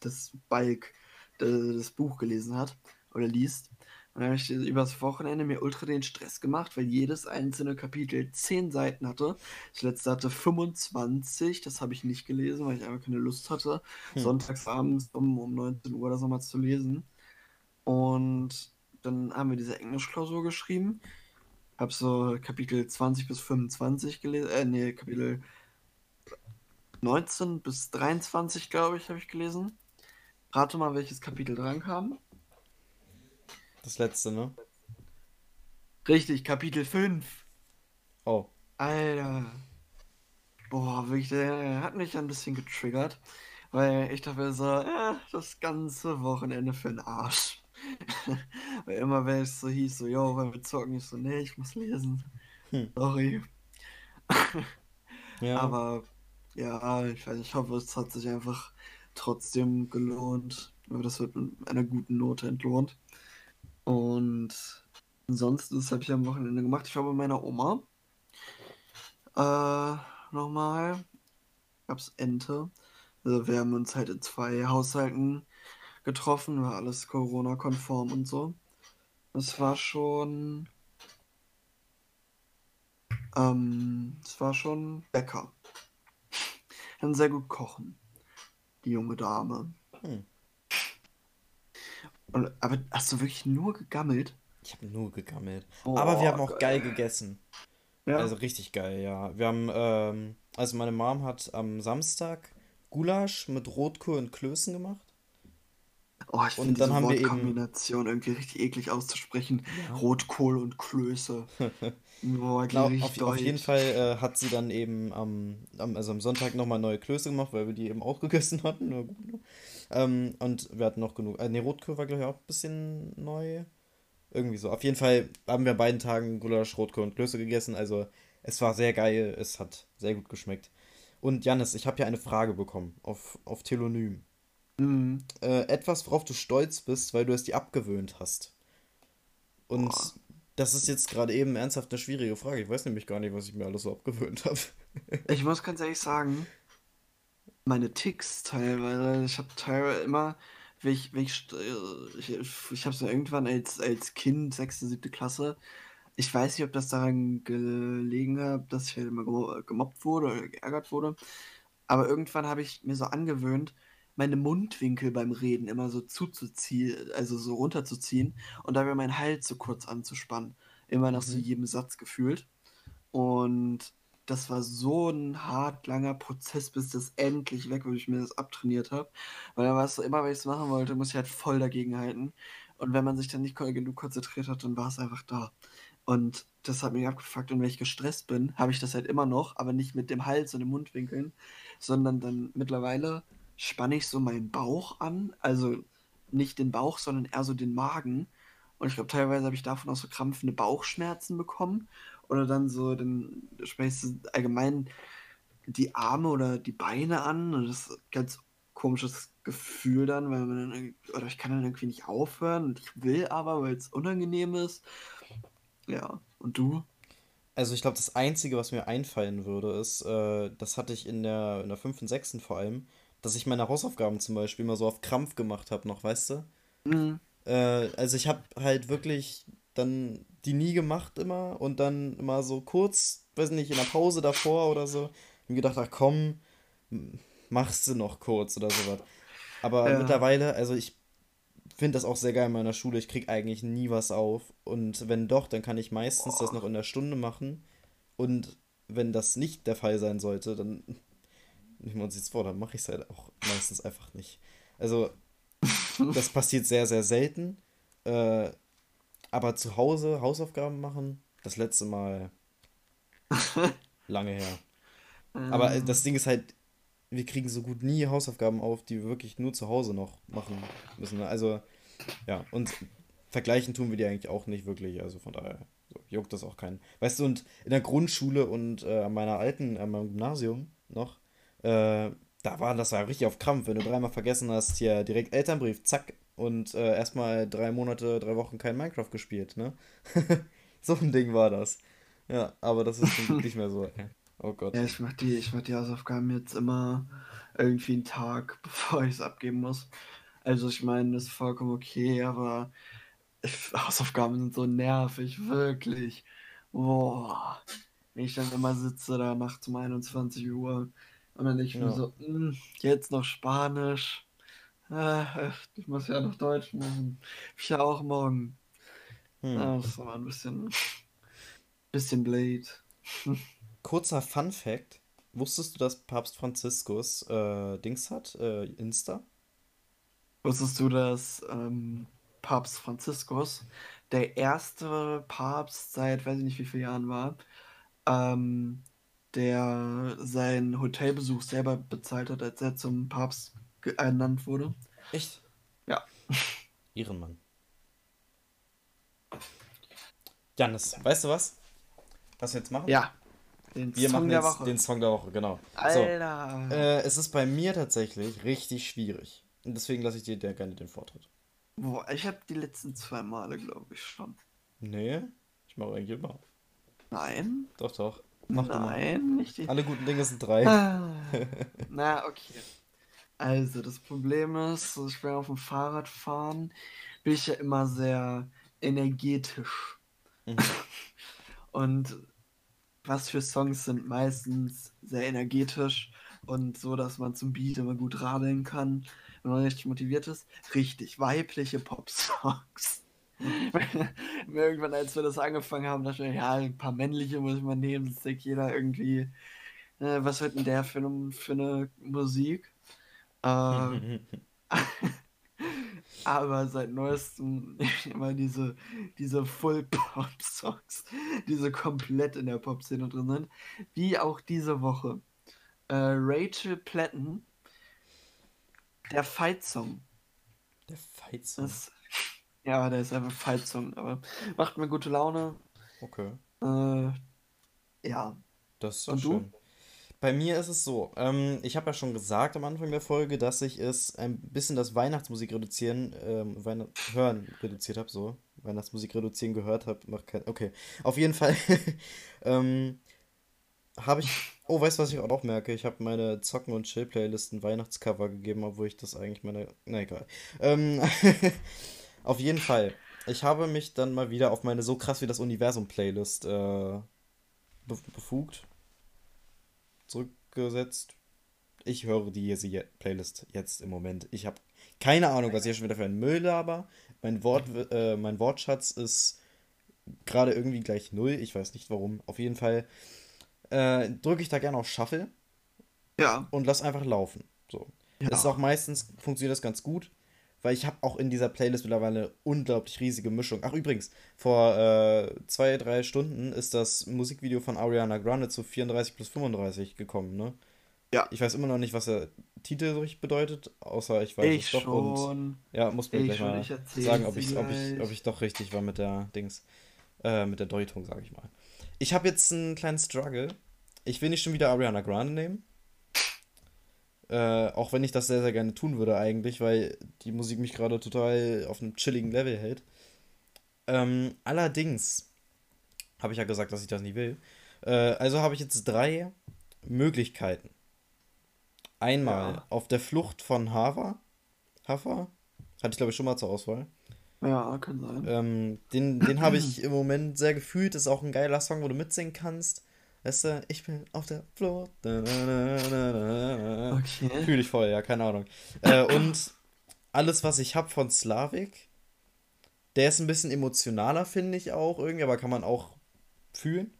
das Balk das Buch gelesen hat oder liest. Und dann habe ich übers Wochenende mir ultra den Stress gemacht, weil jedes einzelne Kapitel 10 Seiten hatte. Das letzte hatte 25, das habe ich nicht gelesen, weil ich einfach keine Lust hatte, hm. sonntagsabends um, um 19 Uhr das nochmal zu lesen. Und dann haben wir diese Englischklausur geschrieben. Habe so Kapitel 20 bis 25 gelesen, äh, nee, Kapitel 19 bis 23, glaube ich, habe ich gelesen. Rate mal, welches Kapitel dran kam. Das letzte, ne? Richtig, Kapitel 5. Oh. Alter. Boah, wirklich, der hat mich ein bisschen getriggert. Weil ich dachte so, ja, das ganze Wochenende für den Arsch. weil immer, wenn es so hieß, so, yo, weil wir zocken, ich so, nee, ich muss lesen. Hm. Sorry. ja. Aber Ja, ich weiß, ich hoffe, es hat sich einfach trotzdem gelohnt. Aber das wird mit einer guten Note entlohnt. Und ansonsten, das habe ich am Wochenende gemacht. Ich war bei meiner Oma. Äh, nochmal. Gab's Ente. Also wir haben uns halt in zwei Haushalten getroffen, war alles Corona-konform und so. Es war schon. Ähm, es war schon lecker. Kann sehr gut kochen. Die junge Dame. Hm. Und, aber hast du wirklich nur gegammelt? Ich habe nur gegammelt. Oh, Aber wir haben auch geil gegessen. Ja. Also richtig geil, ja. Wir haben, ähm, also meine Mom hat am Samstag Gulasch mit Rotkohl und Klößen gemacht. Oh, ich Und finde dann diese haben wir eben, Wortkombination irgendwie richtig eklig auszusprechen. ja, Rotkohl und Klöße. Boah, genau, auf, auf jeden. Fall äh, hat sie dann eben am, am, also am Sonntag nochmal neue Klöße gemacht, weil wir die eben auch gegessen hatten. Ne? Ähm, und wir hatten noch genug. Äh, ne, Rotkohl war, glaube ich, auch ein bisschen neu. Irgendwie so. Auf jeden Fall haben wir an beiden Tagen Gulasch, Rotkohl und Klöße gegessen. Also es war sehr geil, es hat sehr gut geschmeckt. Und Jannis, ich habe ja eine Frage bekommen auf, auf Telonym. Mhm. Äh, etwas, worauf du stolz bist, weil du es dir abgewöhnt hast. Und Boah. das ist jetzt gerade eben ernsthaft eine schwierige Frage. Ich weiß nämlich gar nicht, was ich mir alles so abgewöhnt habe. Ich muss ganz ehrlich sagen, meine Ticks teilweise, ich habe teilweise immer, wenn ich, wenn ich, äh, ich, ich habe so irgendwann als, als Kind, sechste, siebte Klasse, ich weiß nicht, ob das daran gelegen hat, dass ich halt immer gemo- gemobbt wurde oder geärgert wurde, aber irgendwann habe ich mir so angewöhnt, meine Mundwinkel beim Reden immer so zuzuziehen, also so runterzuziehen und dabei meinen Hals so kurz anzuspannen. Immer nach so Mhm. jedem Satz gefühlt. Und das war so ein hart langer Prozess, bis das endlich weg war, bis ich mir das abtrainiert habe. Weil dann war es so, immer wenn ich es machen wollte, muss ich halt voll dagegen halten. Und wenn man sich dann nicht genug konzentriert hat, dann war es einfach da. Und das hat mich abgefuckt. Und wenn ich gestresst bin, habe ich das halt immer noch, aber nicht mit dem Hals und den Mundwinkeln, sondern dann mittlerweile spanne ich so meinen Bauch an. Also nicht den Bauch, sondern eher so den Magen. Und ich glaube, teilweise habe ich davon auch so krampfende Bauchschmerzen bekommen. Oder dann so, dann sprichst du allgemein die Arme oder die Beine an. Und das ist ein ganz komisches Gefühl dann, weil man dann, oder ich kann dann irgendwie nicht aufhören. Und ich will aber, weil es unangenehm ist. Ja. Und du? Also ich glaube, das Einzige, was mir einfallen würde, ist, äh, das hatte ich in der, in der 5. und 6. vor allem, dass ich meine Hausaufgaben zum Beispiel mal so auf Krampf gemacht habe noch, weißt du? Mhm. Äh, also ich habe halt wirklich dann die nie gemacht immer und dann immer so kurz, weiß nicht, in der Pause davor oder so, mir gedacht, ach komm, machst du noch kurz oder sowas. Aber Ja. mittlerweile, also ich finde das auch sehr geil in meiner Schule, ich krieg eigentlich nie was auf und wenn doch, dann kann ich meistens das noch in der Stunde machen und wenn das nicht der Fall sein sollte, dann nehmen wir uns jetzt vor, dann mache ich es halt auch meistens einfach nicht. Also das passiert sehr, sehr selten. Äh, aber zu Hause Hausaufgaben machen, das letzte Mal lange her. Aber äh, Ähm, das Ding ist halt, wir kriegen so gut nie Hausaufgaben auf, die wir wirklich nur zu Hause noch machen müssen. ne? Also, ja, und vergleichen tun wir die eigentlich auch nicht wirklich. Also von daher so, juckt das auch keinen. Weißt du, und in der Grundschule und äh, an meiner alten, an meinem Gymnasium noch, äh, da war das ja richtig auf Krampf. Wenn du dreimal vergessen hast, hier direkt Elternbrief, zack, und äh, erstmal drei Monate, drei Wochen kein Minecraft gespielt, ne? So ein Ding war das. Ja, aber das ist nicht mehr so. ey. Oh Gott. Ja, ich mach die, ich mach die Hausaufgaben jetzt immer irgendwie einen Tag, bevor ich es abgeben muss. Also ich meine, das ist vollkommen okay, aber ich, Hausaufgaben sind so nervig, wirklich. Boah. Wenn ich dann immer sitze da nachts um 21 Uhr und dann denke ich mir Ja. so, "Hm, jetzt noch Spanisch. Äh, ich muss ja noch Deutsch machen. Ich ja auch morgen. Hm. Das war ein bisschen, bisschen blöd. Kurzer Fun Fact. Wusstest du, dass Papst Franziskus äh, Dings hat? Äh, Insta? Wusstest du, dass ähm, Papst Franziskus der erste Papst seit weiß ich nicht wie vielen Jahren war, ähm, der seinen Hotelbesuch selber bezahlt hat, als er zum Papst ernannt wurde? Echt? Ja. Ehrenmann. Janis, weißt du was? Was wir jetzt machen? Ja. Den Wir Song machen der jetzt Woche. den Song der Woche, genau. Alter. So, äh, es ist bei mir tatsächlich richtig schwierig. Und deswegen lasse ich dir der gerne den Vortritt. Boah, ich habe die letzten zwei Male, glaube ich, schon. Nee, ich mache eigentlich immer. Nein? Doch, doch. Mach. Nein, nicht die. Alle guten Dinge sind drei. Ah, Na, okay. Also, das Problem ist, ich bin auf dem Fahrrad fahren, bin ich ja immer sehr energetisch. Mhm. Und was für Songs sind meistens sehr energetisch und so, dass man zum Beat immer gut radeln kann, wenn man richtig motiviert ist? Richtig, weibliche Pop-Songs. Irgendwann, als wir das angefangen haben, dachte ich, ja, ein paar männliche muss ich mal nehmen, das denkt jeder irgendwie, äh, was wird denn der für eine, für eine Musik? Äh, aber seit neuestem immer diese, diese Full-Pop-Songs, die so komplett in der Pop-Szene drin sind. Wie auch diese Woche. Äh, Rachel Platten, der Fight-Song. Der Fight-Song. Das- Ja, der ist einfach Fight-Song, aber macht mir gute Laune. Okay. Äh, ja. Das ist doch Und du? schön. Bei mir ist es so, ähm, ich habe ja schon gesagt am Anfang der Folge, dass ich es ein bisschen das Weihnachtsmusik reduzieren, ähm, Weihnacht hören reduziert habe, so. Weihnachtsmusik reduzieren gehört habe, macht kein. Okay. Auf jeden Fall ähm, habe ich. Oh, weißt du, was ich auch noch merke? Ich habe meine Zocken- und Chill-Playlisten Weihnachtscover gegeben, obwohl ich das eigentlich meine. Na egal. Ähm, auf jeden Fall. Ich habe mich dann mal wieder auf meine So krass wie das Universum-Playlist äh, be befugt zurückgesetzt. Ich höre die diese Je- Playlist jetzt im Moment. Ich habe keine Ahnung, was ich hier schon wieder für ein Müll laber. Mein Wort, äh, mein Wortschatz ist gerade irgendwie gleich null. Ich weiß nicht warum. Auf jeden Fall äh, drücke ich da gerne auf Shuffle Ja. und lass einfach laufen. So. Ja. Das ist auch meistens funktioniert das ganz gut, weil ich habe auch in dieser Playlist mittlerweile eine unglaublich riesige Mischung. Ach übrigens, vor äh, zwei, drei Stunden ist das Musikvideo von Ariana Grande zu 34 plus 35 gekommen, ne? Ja. Ich weiß immer noch nicht, was der Titel so richtig bedeutet, außer ich weiß ich es doch und schon. ja, muss mir Ich gleich schon, mal ich sagen, ob ich, ob ich, ob ich doch richtig war mit der Dings, äh, mit der Deutung, sage ich mal. Ich habe jetzt einen kleinen Struggle. Ich will nicht schon wieder Ariana Grande nehmen. Äh, auch wenn ich das sehr, sehr gerne tun würde eigentlich, weil die Musik mich gerade total auf einem chilligen Level hält. Ähm, allerdings habe ich ja gesagt, dass ich das nie will. Äh, also habe ich jetzt drei Möglichkeiten. Einmal Ja. auf der Flucht von Hava. Hava? Hatte ich glaube ich schon mal zur Auswahl. Ja, kann sein. Ähm, den den habe ich im Moment sehr gefühlt. Ist auch ein geiler Song, wo du mitsingen kannst. Weißt du, ich bin auf der Flucht. Okay. Fühle ich voll, ja, keine Ahnung. Äh, und alles, was ich habe von Slavik, der ist ein bisschen emotionaler, finde ich auch irgendwie, aber kann man auch fühlen.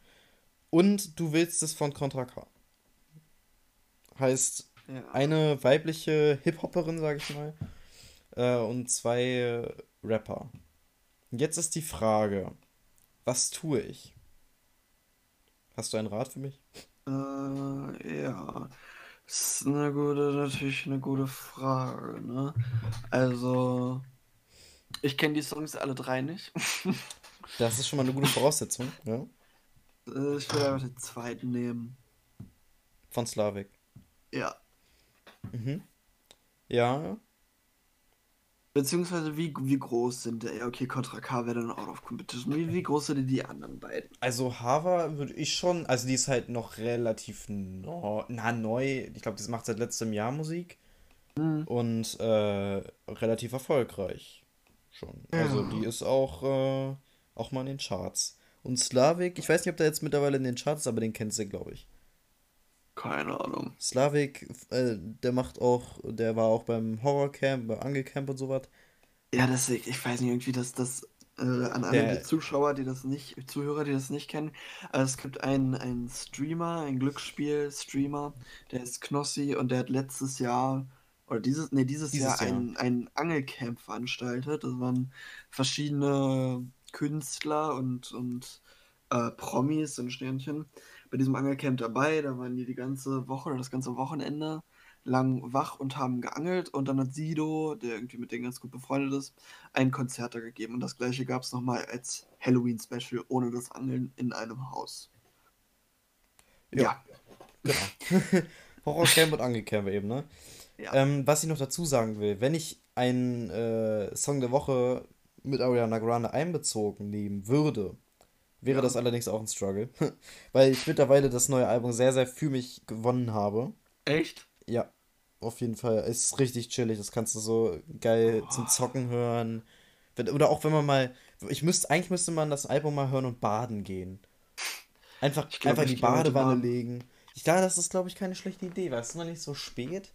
Und du willst es von Contra K. Heißt, Ja. eine weibliche Hip-Hopperin, sag ich mal, äh, und zwei Rapper. Jetzt ist die Frage, was tue ich? Hast du einen Rat für mich? Äh, ja. Das ist eine gute, natürlich eine gute Frage, ne? Also, ich kenne die Songs alle drei nicht. Das ist schon mal eine gute Voraussetzung, ja? Äh, ich will einfach den zweiten nehmen. Von Slavik. Ja. Mhm. Ja, Beziehungsweise, wie, wie groß sind der? Ja, okay, Contra K wäre dann out of competition. Wie, wie groß sind die anderen beiden? also Hava würde ich schon, also die ist halt noch relativ neu, na, neu. Ich glaube, die macht seit letztem Jahr Musik Hm. und äh, relativ erfolgreich schon. Also Ja. die ist auch, äh, auch mal in den Charts. Und Slavik, ich weiß nicht, ob der jetzt mittlerweile in den Charts ist, aber den kennst du, glaube ich. Keine Ahnung. Slavik, äh, der macht auch, der war auch beim Horrorcamp, beim Angelcamp und sowas. Ja, das, ich, ich weiß nicht, irgendwie, dass das äh, an alle Der- die Zuschauer, die das nicht, Zuhörer, die das nicht kennen. Also es gibt einen, einen Streamer, einen Glücksspiel-Streamer, der ist Knossi und der hat letztes Jahr, oder dieses, nee, dieses, Dieses Jahr, Jahr. ein, ein Angelcamp veranstaltet. Das waren verschiedene Künstler und, und äh, Promis und Sternchen bei diesem Angelcamp dabei. Da waren die die ganze Woche oder das ganze Wochenende lang wach und haben geangelt. Und dann hat Sido, der irgendwie mit denen ganz gut befreundet ist, ein Konzert da gegeben. Und das gleiche gab es nochmal als Halloween-Special ohne das Angeln in einem Haus. Ja. Genau. Horrorcamp und Angelcamp eben, ne? Ja. Ähm, was ich noch dazu sagen will, wenn ich einen äh, Song der Woche mit Ariana Grande einbezogen nehmen würde, wäre Ja. das allerdings auch ein Struggle. Weil ich mittlerweile das neue Album sehr, sehr für mich gewonnen habe. Echt? Ja, auf jeden Fall. Es ist richtig chillig. Das kannst du so geil zum Zocken hören. Oder auch wenn man mal. Ich müsste, eigentlich müsste man das Album mal hören und baden gehen. Einfach, glaub, einfach in die Badewanne baden. legen. Ich glaube, das ist, glaube ich, keine schlechte Idee, weil es ist noch nicht so spät.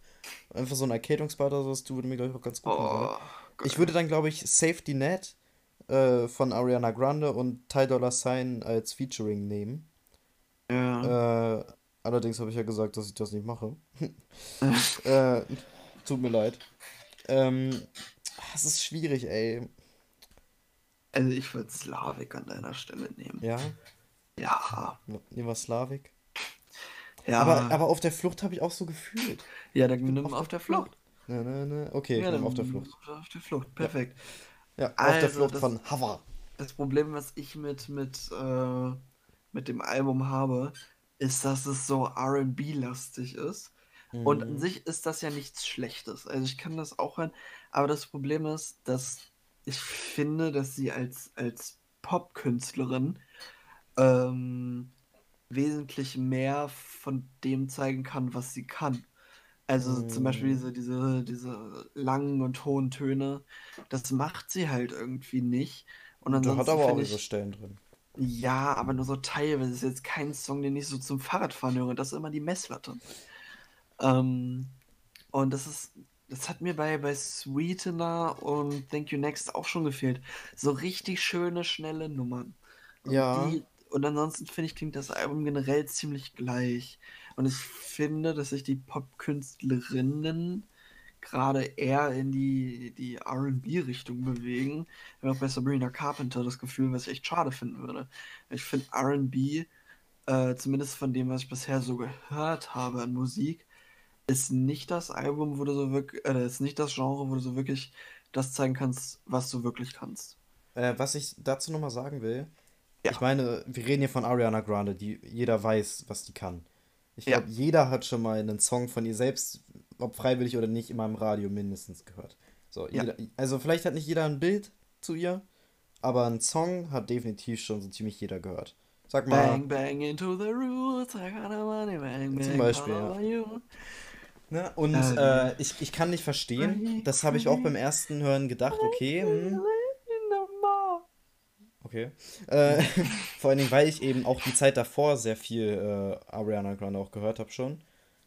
Einfach so ein Erkältungsbad oder sowas, du würde mir, glaube ich, auch ganz gut. Oh, oder? Gott. Ich würde dann, glaube ich, Safety Net äh, von Ariana Grande und Ty Dolla Sign als Featuring nehmen. Ja. Äh, allerdings habe ich ja gesagt, dass ich das nicht mache. äh, tut mir leid. Ähm, es ist schwierig, ey. Also ich würde Slavik an deiner Stelle nehmen. Ja, Ja. nehmen wir Slavik. Ja. Aber, aber auf der Flucht habe ich auch so gefühlt. ja, dann nimm auf der Flucht. Ne, ne, ne. Okay, Ja, ich auf der Flucht. Auf der Flucht, perfekt. Ja, auf der Also, Flucht das- von Hava. Das Problem, was ich mit, mit, äh, mit dem Album habe, ist, dass es so RB-lastig ist. Und an Mhm. sich ist das ja nichts Schlechtes. Also ich kann das auch hören. Aber das Problem ist, dass ich finde, dass sie als, als Popkünstlerin ähm, wesentlich mehr von dem zeigen kann, was sie kann. Also zum Beispiel Mhm. diese, diese, diese langen und hohen Töne, das macht sie halt irgendwie nicht. Und Da ansonsten hat aber auch finde ihre ich, Stellen drin. ja, aber nur so teilweise. Das ist jetzt kein Song, den ich so zum Fahrradfahren höre. Das ist immer die Messlatte. Ähm, und das ist, das hat mir bei, bei Sweetener und Thank You Next auch schon gefehlt. So richtig schöne, schnelle Nummern. Und Ja. die, und ansonsten finde ich, klingt das Album generell ziemlich gleich. Und ich finde, dass sich die Popkünstlerinnen gerade eher in die, die RB-Richtung bewegen. Ich habe auch bei Sabrina Carpenter das Gefühl, was ich echt schade finden würde. Ich finde RB, äh, zumindest von dem, was ich bisher so gehört habe an Musik, ist nicht das Album, wo du so wirklich, äh, ist nicht das Genre, wo du so wirklich das zeigen kannst, was du wirklich kannst. Äh, was ich dazu nochmal sagen will, Ja. ich meine, wir reden hier von Ariana Grande, die jeder weiß, was die kann. Ich Ja. glaube, jeder hat schon mal einen Song von ihr selbst, ob freiwillig oder nicht, immer im Radio mindestens gehört. So, Ja. jeder, also vielleicht hat nicht jeder ein Bild zu ihr, aber einen Song hat definitiv schon so ziemlich jeder gehört. Sag mal, Bang, bang into the roots, I got no money, bang, bang, Zum Beispiel, ja. ne? Und Ähm. äh, ich, ich kann nicht verstehen, das habe ich auch beim ersten Hören gedacht, okay, hm, Okay. Äh, vor allen Dingen, weil ich eben auch die Zeit davor sehr viel äh, Ariana Grande auch gehört habe schon.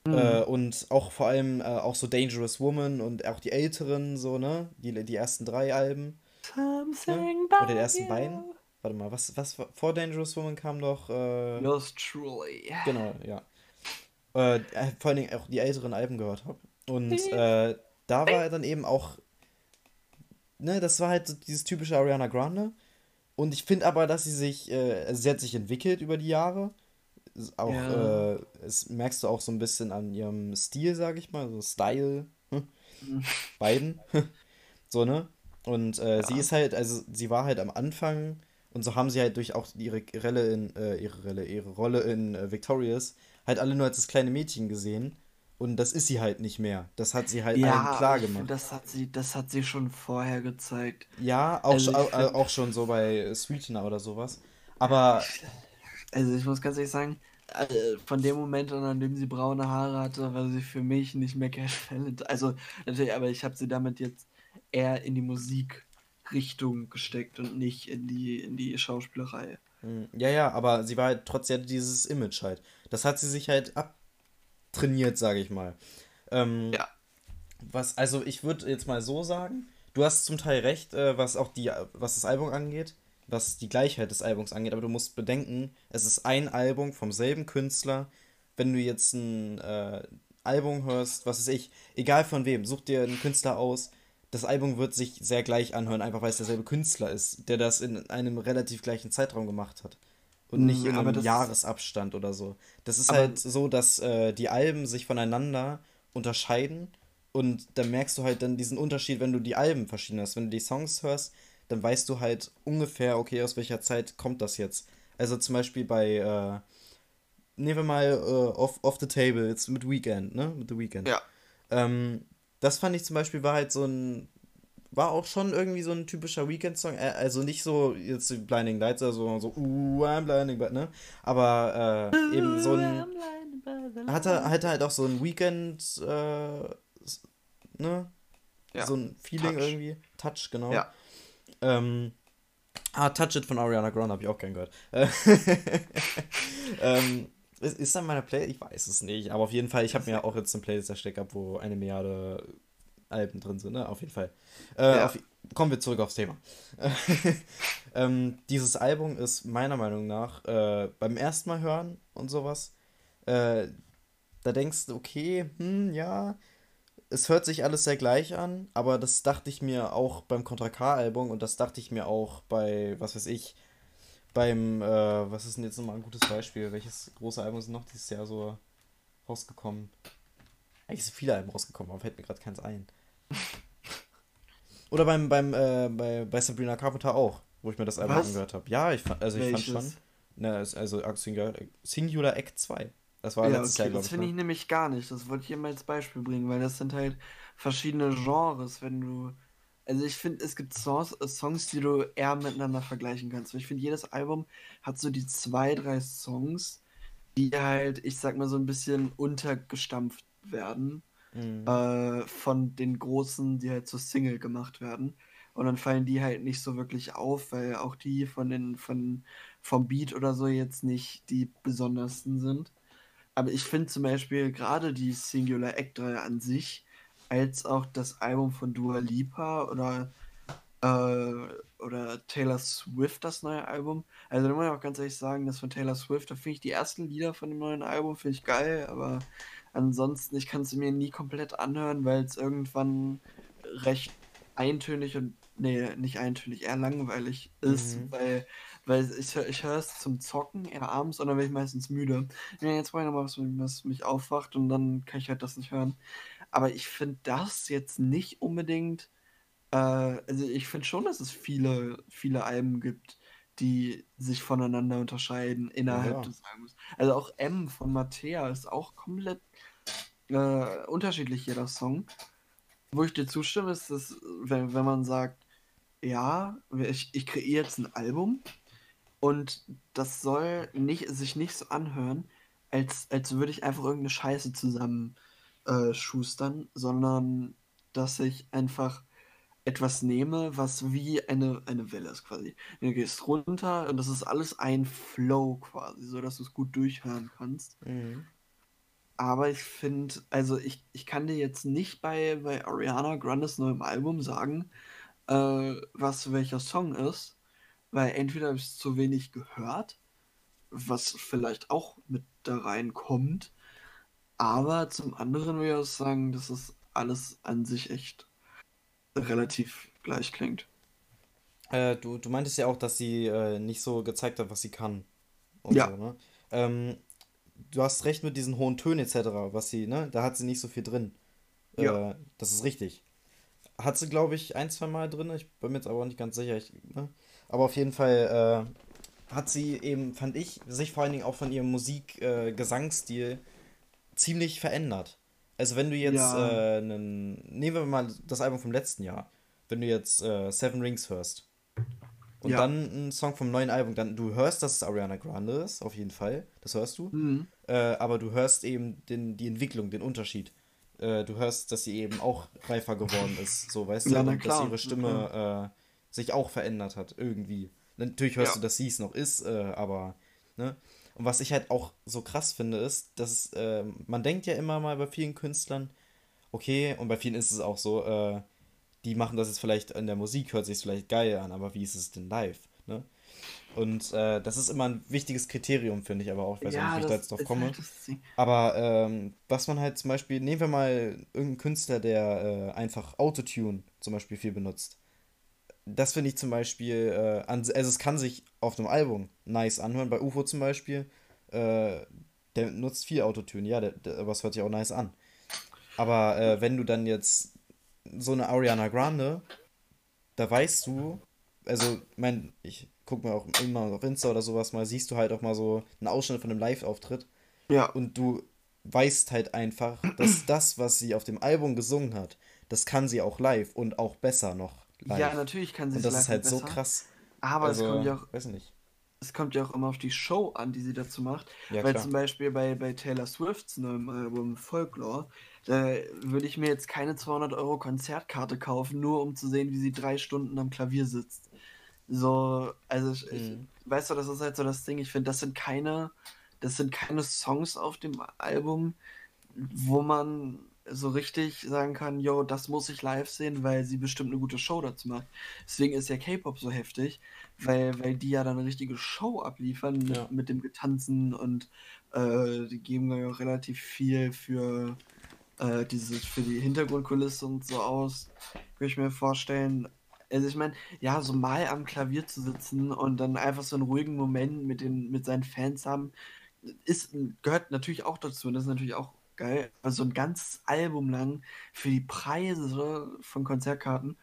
Mhm. Äh, und auch vor allem äh, auch so Dangerous Woman und auch die älteren, so, ne? Die, die ersten drei Alben. Something Oder die ersten you. beiden. Warte mal, was, was vor Dangerous Woman kam doch. Äh, Yours truly. Genau, ja. Äh, äh, vor allen Dingen auch die älteren Alben gehört habe. Und äh, da war dann eben auch, ne, das war halt so dieses typische Ariana Grande. Und ich finde aber, dass sie sich, äh, also sie hat sich entwickelt über die Jahre. Auch, Ja. äh, das merkst du auch so ein bisschen an ihrem Stil, sag ich mal, so Style. Hm? Mhm. Beiden. so, ne? Und äh, sie Ja. ist halt, also sie war halt am Anfang und so haben sie halt durch auch ihre Rolle in, äh, ihre Rolle, ihre Rolle in äh, Victorious halt alle nur als das kleine Mädchen gesehen. Und das ist sie halt nicht mehr. Das hat sie halt allen Ja, klar ich find, gemacht. das hat sie, das hat sie schon vorher gezeigt. Ja, auch, Also auch, find- auch schon so bei Sweetener oder sowas. Aber Also ich muss ganz ehrlich sagen, äh, von dem Moment an, an dem sie braune Haare hatte, war sie für mich nicht mehr Cash Talent. Also natürlich, aber ich habe sie damit jetzt eher in die Musikrichtung gesteckt und nicht in die, in die Schauspielerei. Mm, Ja, ja, aber sie war halt trotzdem dieses Image halt. Das hat sie sich halt abtrainiert, sage ich mal. Ähm, Ja. Was, also ich würde jetzt mal so sagen, du hast zum Teil recht, äh, was auch die, was das Album angeht, was die Gleichheit des Albums angeht, aber du musst bedenken, es ist ein Album vom selben Künstler. Wenn du jetzt ein äh, Album hörst, was weiß ich, egal von wem, such dir einen Künstler aus, das Album wird sich sehr gleich anhören, einfach weil es derselbe Künstler ist, der das in einem relativ gleichen Zeitraum gemacht hat. Und nicht Mm, in einem Jahresabstand oder so. Das ist halt so, dass äh, die Alben sich voneinander unterscheiden und dann merkst du halt dann diesen Unterschied, wenn du die Alben verschieden hast. Wenn du die Songs hörst, dann weißt du halt ungefähr, okay, aus welcher Zeit kommt das jetzt. Also zum Beispiel bei, äh, nehmen wir mal uh, off, off the Table, jetzt mit Weekend, ne? Mit The Weekend. Ja. Ähm, das fand ich zum Beispiel war halt so ein, war auch schon irgendwie so ein typischer Weekend-Song. Also nicht so jetzt Blinding Lights oder so, so, uh, I'm blinding, but, ne? Aber äh, eben so ein, hatte, hatte halt auch so ein Weekend, äh, ne? Ja. So ein Feeling Touch. irgendwie. Touch, genau. Ja. Ähm, ah, Touch It von Ariana Grande habe ich auch gern gehört. ähm, ist, ist dann meine Playlist? Ich weiß es nicht. Aber auf jeden Fall, ich habe mir auch jetzt eine Playlist erstellt gehabt, wo eine Milliarde Alben drin sind, ne? Auf jeden Fall. Äh, ja. auf, kommen wir zurück aufs Thema. ähm, dieses Album ist meiner Meinung nach äh, beim ersten Mal hören und sowas, äh, da denkst du, okay, hm, ja, es hört sich alles sehr gleich an, aber das dachte ich mir auch beim Contra K-Album und das dachte ich mir auch bei, was weiß ich, beim, äh, was ist denn jetzt nochmal ein gutes Beispiel? Welches große Album ist noch dieses Jahr so rausgekommen? Eigentlich sind viele Alben rausgekommen, aber fällt mir gerade keins ein. Oder beim, beim, äh, bei, bei Sabrina Carpenter auch, wo ich mir das Album was? angehört habe. Ja, ich, also ich Welches? fand schon. Ne, also Singular, Singular Act 2. Das war ja, letztes okay, Jahr, Das finde ne? ich nämlich gar nicht. Das wollte ich immer als Beispiel bringen, weil das sind halt verschiedene Genres, wenn du also ich finde, es gibt Songs, äh, Songs, die du eher miteinander vergleichen kannst. Ich finde, jedes Album hat so die zwei, drei Songs, die halt, ich sag mal, so ein bisschen untergestampft werden mhm. äh, von den großen, die halt so Single gemacht werden. Und dann fallen die halt nicht so wirklich auf, weil auch die von den, von, vom Beat oder so jetzt nicht die besondersten sind. Aber ich finde zum Beispiel gerade die Singular Act 3 an sich als auch das Album von Dua Lipa oder, äh, oder Taylor Swift, das neue Album. Also da muss ich auch ganz ehrlich sagen, das von Taylor Swift, da finde ich die ersten Lieder von dem neuen Album, finde ich geil, aber ansonsten, ich kann es mir nie komplett anhören, weil es irgendwann recht eintönig und, nee, nicht eintönig, eher langweilig ist, mhm. weil weil ich, ich höre es zum Zocken eher abends und dann werde ich meistens müde. Ja, jetzt brauche ich noch was, was mich aufwacht und dann kann ich halt das nicht hören. Aber ich finde das jetzt nicht unbedingt. Äh, also ich finde schon, dass es viele, viele Alben gibt, die sich voneinander unterscheiden innerhalb ja. des Albums. Also auch M von Mattea ist auch komplett äh, unterschiedlich, jeder Song. Wo ich dir zustimme, ist, dass, wenn, wenn man sagt, ja, ich, ich kreiere jetzt ein Album und das soll nicht, sich nicht so anhören, als, als würde ich einfach irgendeine Scheiße zusammen äh, schustern, sondern dass ich einfach etwas nehme, was wie eine, eine Welle ist quasi. Du gehst runter und das ist alles ein Flow quasi, so dass du es gut durchhören kannst. Mhm. Aber ich finde, also ich, ich kann dir jetzt nicht bei, bei Ariana Grandes neuem Album sagen, äh, was welcher Song ist, weil entweder habe ich es zu wenig gehört, was vielleicht auch mit da reinkommt, aber zum anderen würde ich auch sagen, dass es alles an sich echt relativ gleich klingt. Äh, du, du meintest ja auch, dass sie äh, nicht so gezeigt hat, was sie kann. ja. So, ne? ähm, du hast recht mit diesen hohen Tönen etc., was sie, ne? Da hat sie nicht so viel drin. Äh, ja. Das ist richtig. Hat sie, glaube ich, ein, zwei Mal drin. Ich bin mir jetzt aber auch nicht ganz sicher. Ich, ne? Aber auf jeden Fall äh, hat sie eben, fand ich, sich vor allen Dingen auch von ihrem Musik-Gesangsstil äh, ziemlich verändert. Also wenn du jetzt ja. äh, einen, nehmen wir mal das Album vom letzten Jahr, wenn du jetzt äh, Seven Rings hörst und ja. dann einen Song vom neuen Album, dann du hörst, dass es Ariana Grande ist, auf jeden Fall, das hörst du, mhm. äh, aber du hörst eben den, die Entwicklung, den Unterschied. Äh, du hörst, dass sie eben auch reifer geworden ist, so weißt ja, du, und dass ihre Stimme äh, sich auch verändert hat irgendwie. Natürlich hörst du, dass sie es noch ist, äh, aber ne? Und was ich halt auch so krass finde, ist, dass äh, man denkt ja immer mal bei vielen Künstlern, okay, und bei vielen ist es auch so, äh, die machen das jetzt vielleicht in der Musik, hört sich vielleicht geil an, aber wie ist es denn live? Ne? Und äh, das ist immer ein wichtiges Kriterium, finde ich aber auch. Ich weiß ja, nicht, wie ich da jetzt drauf komme. Halt aber ähm, was man halt zum Beispiel, nehmen wir mal irgendeinen Künstler, der äh, einfach Autotune zum Beispiel viel benutzt das finde ich zum Beispiel, äh, an, also es kann sich auf einem Album nice anhören. Bei UFO zum Beispiel, äh, der nutzt viel Autotune, ja, der, der, aber es hört sich auch nice an. Aber äh, wenn du dann jetzt so eine Ariana Grande, da weißt du, also, mein, ich gucke mir auch immer auf Insta oder sowas mal, siehst du halt auch mal so einen Ausschnitt von einem Live-Auftritt. Ja. Und du weißt halt einfach, dass das, was sie auf dem Album gesungen hat, das kann sie auch live und auch besser noch live. Ja, natürlich kann sie es das ist live halt so besser. krass. Aber also, es kommt ja auch weiß nicht. es kommt ja auch immer auf die Show an, die sie dazu macht. Ja, Weil klar. zum Beispiel bei, bei Taylor Swifts neuem Album Folklore, da würde ich mir jetzt keine 200 Euro Konzertkarte kaufen, nur um zu sehen, wie sie drei Stunden am Klavier sitzt. So, also ich, ich Mhm. weißt du, das ist halt so das Ding. Ich finde, das sind keine, das sind keine Songs auf dem Album, wo man so richtig sagen kann, yo, das muss ich live sehen, weil sie bestimmt eine gute Show dazu macht. Deswegen ist ja K-Pop so heftig, weil, weil die ja dann eine richtige Show abliefern mit, Ja. mit dem Getanzen und äh, die geben ja auch relativ viel für äh, dieses, für die Hintergrundkulisse und so aus. Würde ich mir vorstellen. Also ich meine, ja, so mal am Klavier zu sitzen und dann einfach so einen ruhigen Moment mit den, mit seinen Fans haben, ist, gehört natürlich auch dazu und das ist natürlich auch geil. Also ein ganzes Album lang für die Preise von Konzertkarten,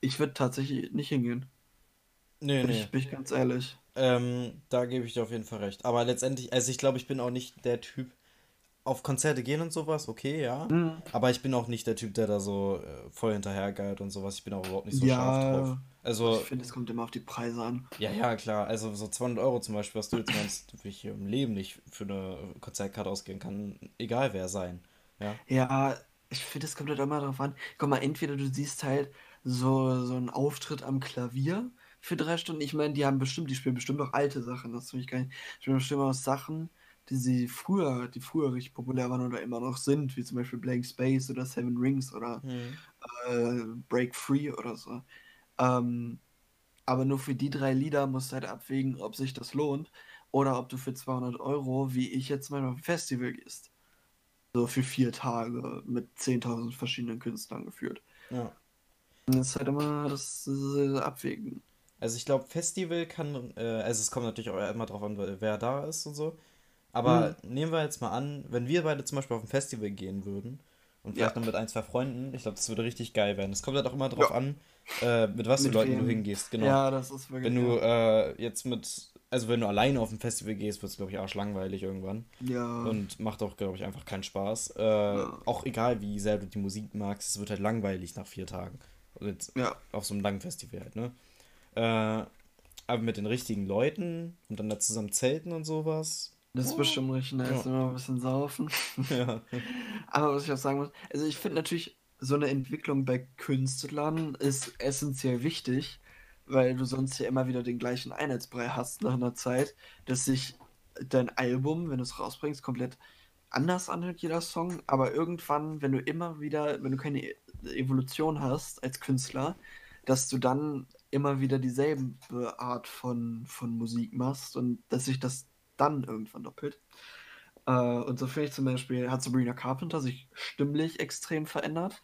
ich würde tatsächlich nicht hingehen. Nee, Bin nee. ich, bin ich ganz ehrlich. Ähm, da gebe ich dir auf jeden Fall recht. Aber letztendlich, also ich glaube, ich bin auch nicht der Typ, auf Konzerte gehen und sowas, okay, ja. Mhm. Aber ich bin auch nicht der Typ, der da so äh, voll hinterhergeiert und sowas. Ich bin auch überhaupt nicht so Ja. scharf drauf. Also, Ich finde, es kommt immer auf die Preise an. ja, ja, klar. Also so 200 Euro zum Beispiel, was du jetzt meinst, würde ich hier im Leben nicht für eine Konzertkarte ausgehen kann, egal wer sein. Ja. Ja, ich finde, es kommt halt immer darauf an. Guck mal, entweder du siehst halt so, so einen Auftritt am Klavier für drei Stunden. Ich meine, die haben bestimmt, die spielen bestimmt auch alte Sachen. Das will ich gar nicht. Die spielen bestimmt auch Sachen, die sie früher, die früher richtig populär waren oder immer noch sind, wie zum Beispiel Blank Space oder Seven Rings oder Hm. äh, Break Free oder so. Ähm, aber nur für die drei Lieder musst du halt abwägen, ob sich das lohnt oder ob du für 200 Euro, wie ich jetzt mal auf ein Festival gehst. So für vier Tage mit 10.000 verschiedenen Künstlern geführt. Ja. Und das ist halt immer das äh, Abwägen. Also ich glaube, Festival kann, äh, also es kommt natürlich auch immer drauf an, wer da ist und so. Aber nehmen wir jetzt mal an, wenn wir beide zum Beispiel auf ein Festival gehen würden und vielleicht Ja. noch mit ein, zwei Freunden, ich glaube, das würde richtig geil werden. Es kommt halt auch immer drauf Ja. an, äh, mit was für Mit Leuten du hingehst, genau. Ja, das ist wirklich. Wenn du äh, jetzt mit, also wenn du alleine auf ein Festival gehst, wird es, glaube ich, arschlangweilig irgendwann. ja. Und macht auch, glaube ich, einfach keinen Spaß. Äh, Ja. Auch egal, wie sehr du die Musik magst, es wird halt langweilig nach vier Tagen. Jetzt ja. auf so einem langen Festival halt, ne? Äh, aber mit den richtigen Leuten und dann da zusammen zelten und sowas. Das ist bestimmt richtig nice, immer ein bisschen saufen. ja. Aber was ich auch sagen muss, also ich finde natürlich, so eine Entwicklung bei Künstlern ist essentiell wichtig, weil du sonst ja immer wieder den gleichen Einheitsbrei hast nach einer Zeit, dass sich dein Album, wenn du es rausbringst, komplett anders anhört, jeder Song, aber irgendwann, wenn du immer wieder, wenn du keine Evolution hast als Künstler, dass du dann immer wieder dieselbe Art von, von Musik machst und dass sich das dann irgendwann doppelt. Äh, und so finde ich zum Beispiel, hat Sabrina Carpenter sich stimmlich extrem verändert.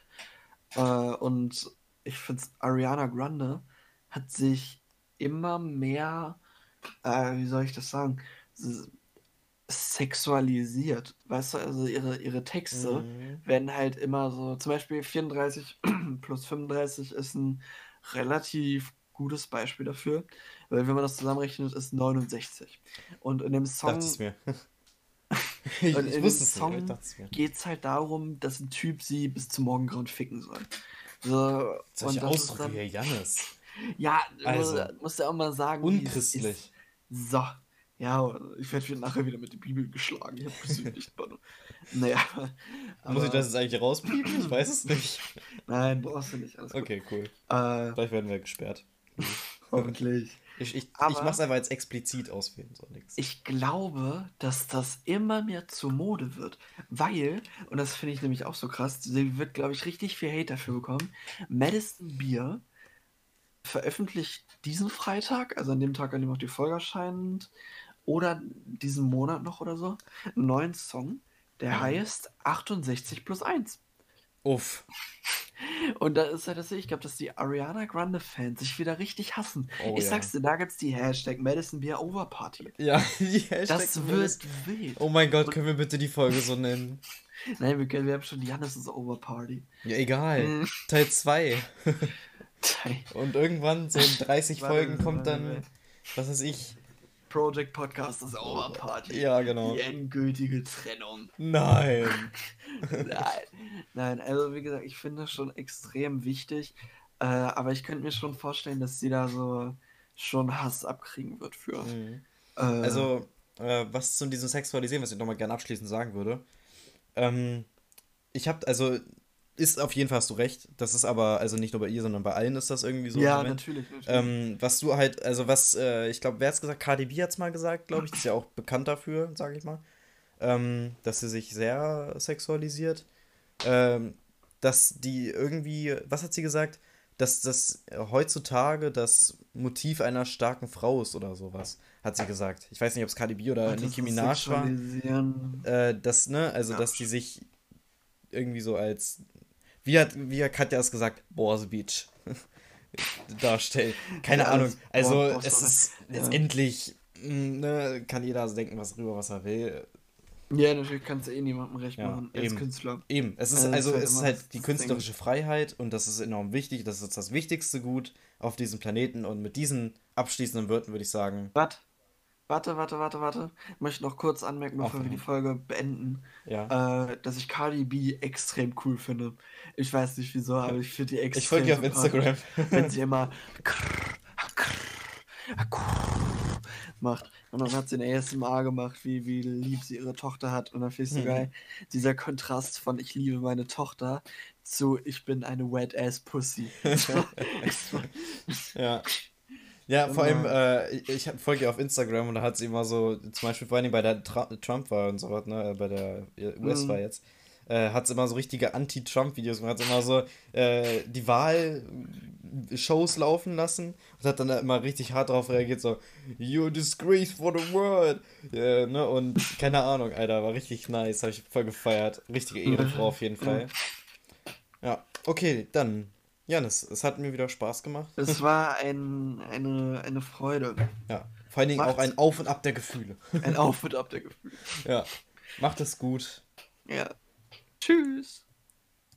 Äh, und ich finde, Ariana Grande hat sich immer mehr, äh, wie soll ich das sagen, sexualisiert. Weißt du, also ihre, ihre Texte Mhm. werden halt immer so, zum Beispiel 34 plus 35 ist ein relativ gutes Beispiel dafür, weil wenn man das zusammenrechnet, ist 69. Und in dem Song Dachte es mir. ich, und ich in dem Song aber ich geht es halt darum, dass ein Typ sie bis zum Morgengrauen ficken soll. So, Solche und das ist Ausdrücke dann, hier, Jannis. ja, Also, musst du auch mal sagen, Unchristlich. ist. So, ja, ich werde nachher wieder mit der Bibel geschlagen. Ich habe gesündigt. Naja, Muss ich aber- das jetzt eigentlich rauspiepen? Ich weiß es nicht. Nein, brauchst du nicht. Alles gut. Okay, cool. Äh, Gleich werden wir gesperrt. Hoffentlich. Ich, ich, ich Aber- mach's einfach jetzt explizit auswählen, so nix. Ich glaube, dass das immer mehr zur Mode wird, weil, und das finde ich nämlich auch so krass, sie wird, glaube ich, richtig viel Hate dafür bekommen. Madison Beer veröffentlicht diesen Freitag, also an dem Tag, an dem auch die Folge erscheint, oder diesen Monat noch oder so, einen neuen Song, der Mhm. heißt 68 plus 1. Uff. Und da ist halt das, ich glaube, dass die Ariana Grande-Fans sich wieder richtig hassen. Oh ich ja. sag's dir, da gibt's die Hashtag Madison Beer Overparty. Ja, die Hashtag Das wird wild. Oh mein Gott, können wir bitte die Folge so nennen? Nein, wir, können, wir haben schon die Jannis' Overparty. Ja, egal. Mhm. Teil 2. Und irgendwann, so in 30 Warte, Folgen, kommt dann, was weiß ich, Project Podcast ist over Party. Ja, genau. Die endgültige Trennung. Nein. Nein. Nein, also wie gesagt, ich finde das schon extrem wichtig. Äh, aber ich könnte mir schon vorstellen, dass sie da so schon Hass abkriegen wird für. Mhm. Äh, Also, äh, was zu diesem Sexualisieren, was ich nochmal gerne abschließend sagen würde. Ähm, ich habe, also, ist auf jeden Fall hast du recht. Das ist aber, also nicht nur bei ihr, sondern bei allen ist das irgendwie so. ja, natürlich. natürlich. Ähm, was du halt, also was, äh, ich glaube, wer hat's gesagt? Cardi B hat's mal gesagt, glaube ich. Die ist ja auch bekannt dafür, sage ich mal. Ähm, dass sie sich sehr sexualisiert. Ähm, dass die irgendwie, was hat sie gesagt? Dass das heutzutage das Motiv einer starken Frau ist oder sowas, hat sie gesagt. Ich weiß nicht, ob es Cardi B oder Ach, Nicki Minaj war. Äh, das, ne, also Ja. dass die sich irgendwie so als, wie hat, wie hat Katja es gesagt, Boss Beach darstellen. Keine Ja, Ahnung. Also Boss- es ist letztendlich, mh, ne, kann jeder also denken, was drüber, was er will. Ja, natürlich kannst du eh niemandem recht Ja, machen als eben. Künstler. Eben, es ist Also, also halt es ist halt die künstlerische Freiheit und das ist enorm wichtig. Das ist das wichtigste Gut auf diesem Planeten und mit diesen abschließenden Worten würde ich sagen, Warte, warte, warte, warte, warte. Ich möchte noch kurz anmerken, bevor wir die Folge beenden, ja. äh, dass ich Cardi B extrem cool finde. Ich weiß nicht wieso, aber ich finde die extrem Ich folge dir auf. Instagram. Wenn sie immer macht. Und dann hat sie ein ASMR gemacht, wie, wie lieb sie ihre Tochter hat. Und dann finde ich so Mhm. geil. Dieser Kontrast von ich liebe meine Tochter zu ich bin eine wet ass Pussy. Ja. Ja, vor allem, äh, ich, folge ihr auf Instagram und da hat sie immer so, zum Beispiel vor allem bei der Tra Trump-Wahl und so was, ne, äh, bei der US-Wahl Mhm. jetzt, äh, hat sie immer so richtige Anti-Trump-Videos gemacht, hat immer so äh, die Wahl-Shows laufen lassen und hat dann da immer richtig hart drauf reagiert, so, you disgrace for the world, äh, ne, und keine Ahnung, Alter, war richtig nice, habe ich voll gefeiert, richtige Ehrenfrau auf jeden Fall. Ja, okay, dann, Janis, es hat mir wieder Spaß gemacht. Es war ein, eine, eine Freude. Ja, vor allen Dingen auch Macht's. ein Auf und Ab der Gefühle. Ein Auf und Ab der Gefühle. Ja, macht es gut. Ja. Tschüss.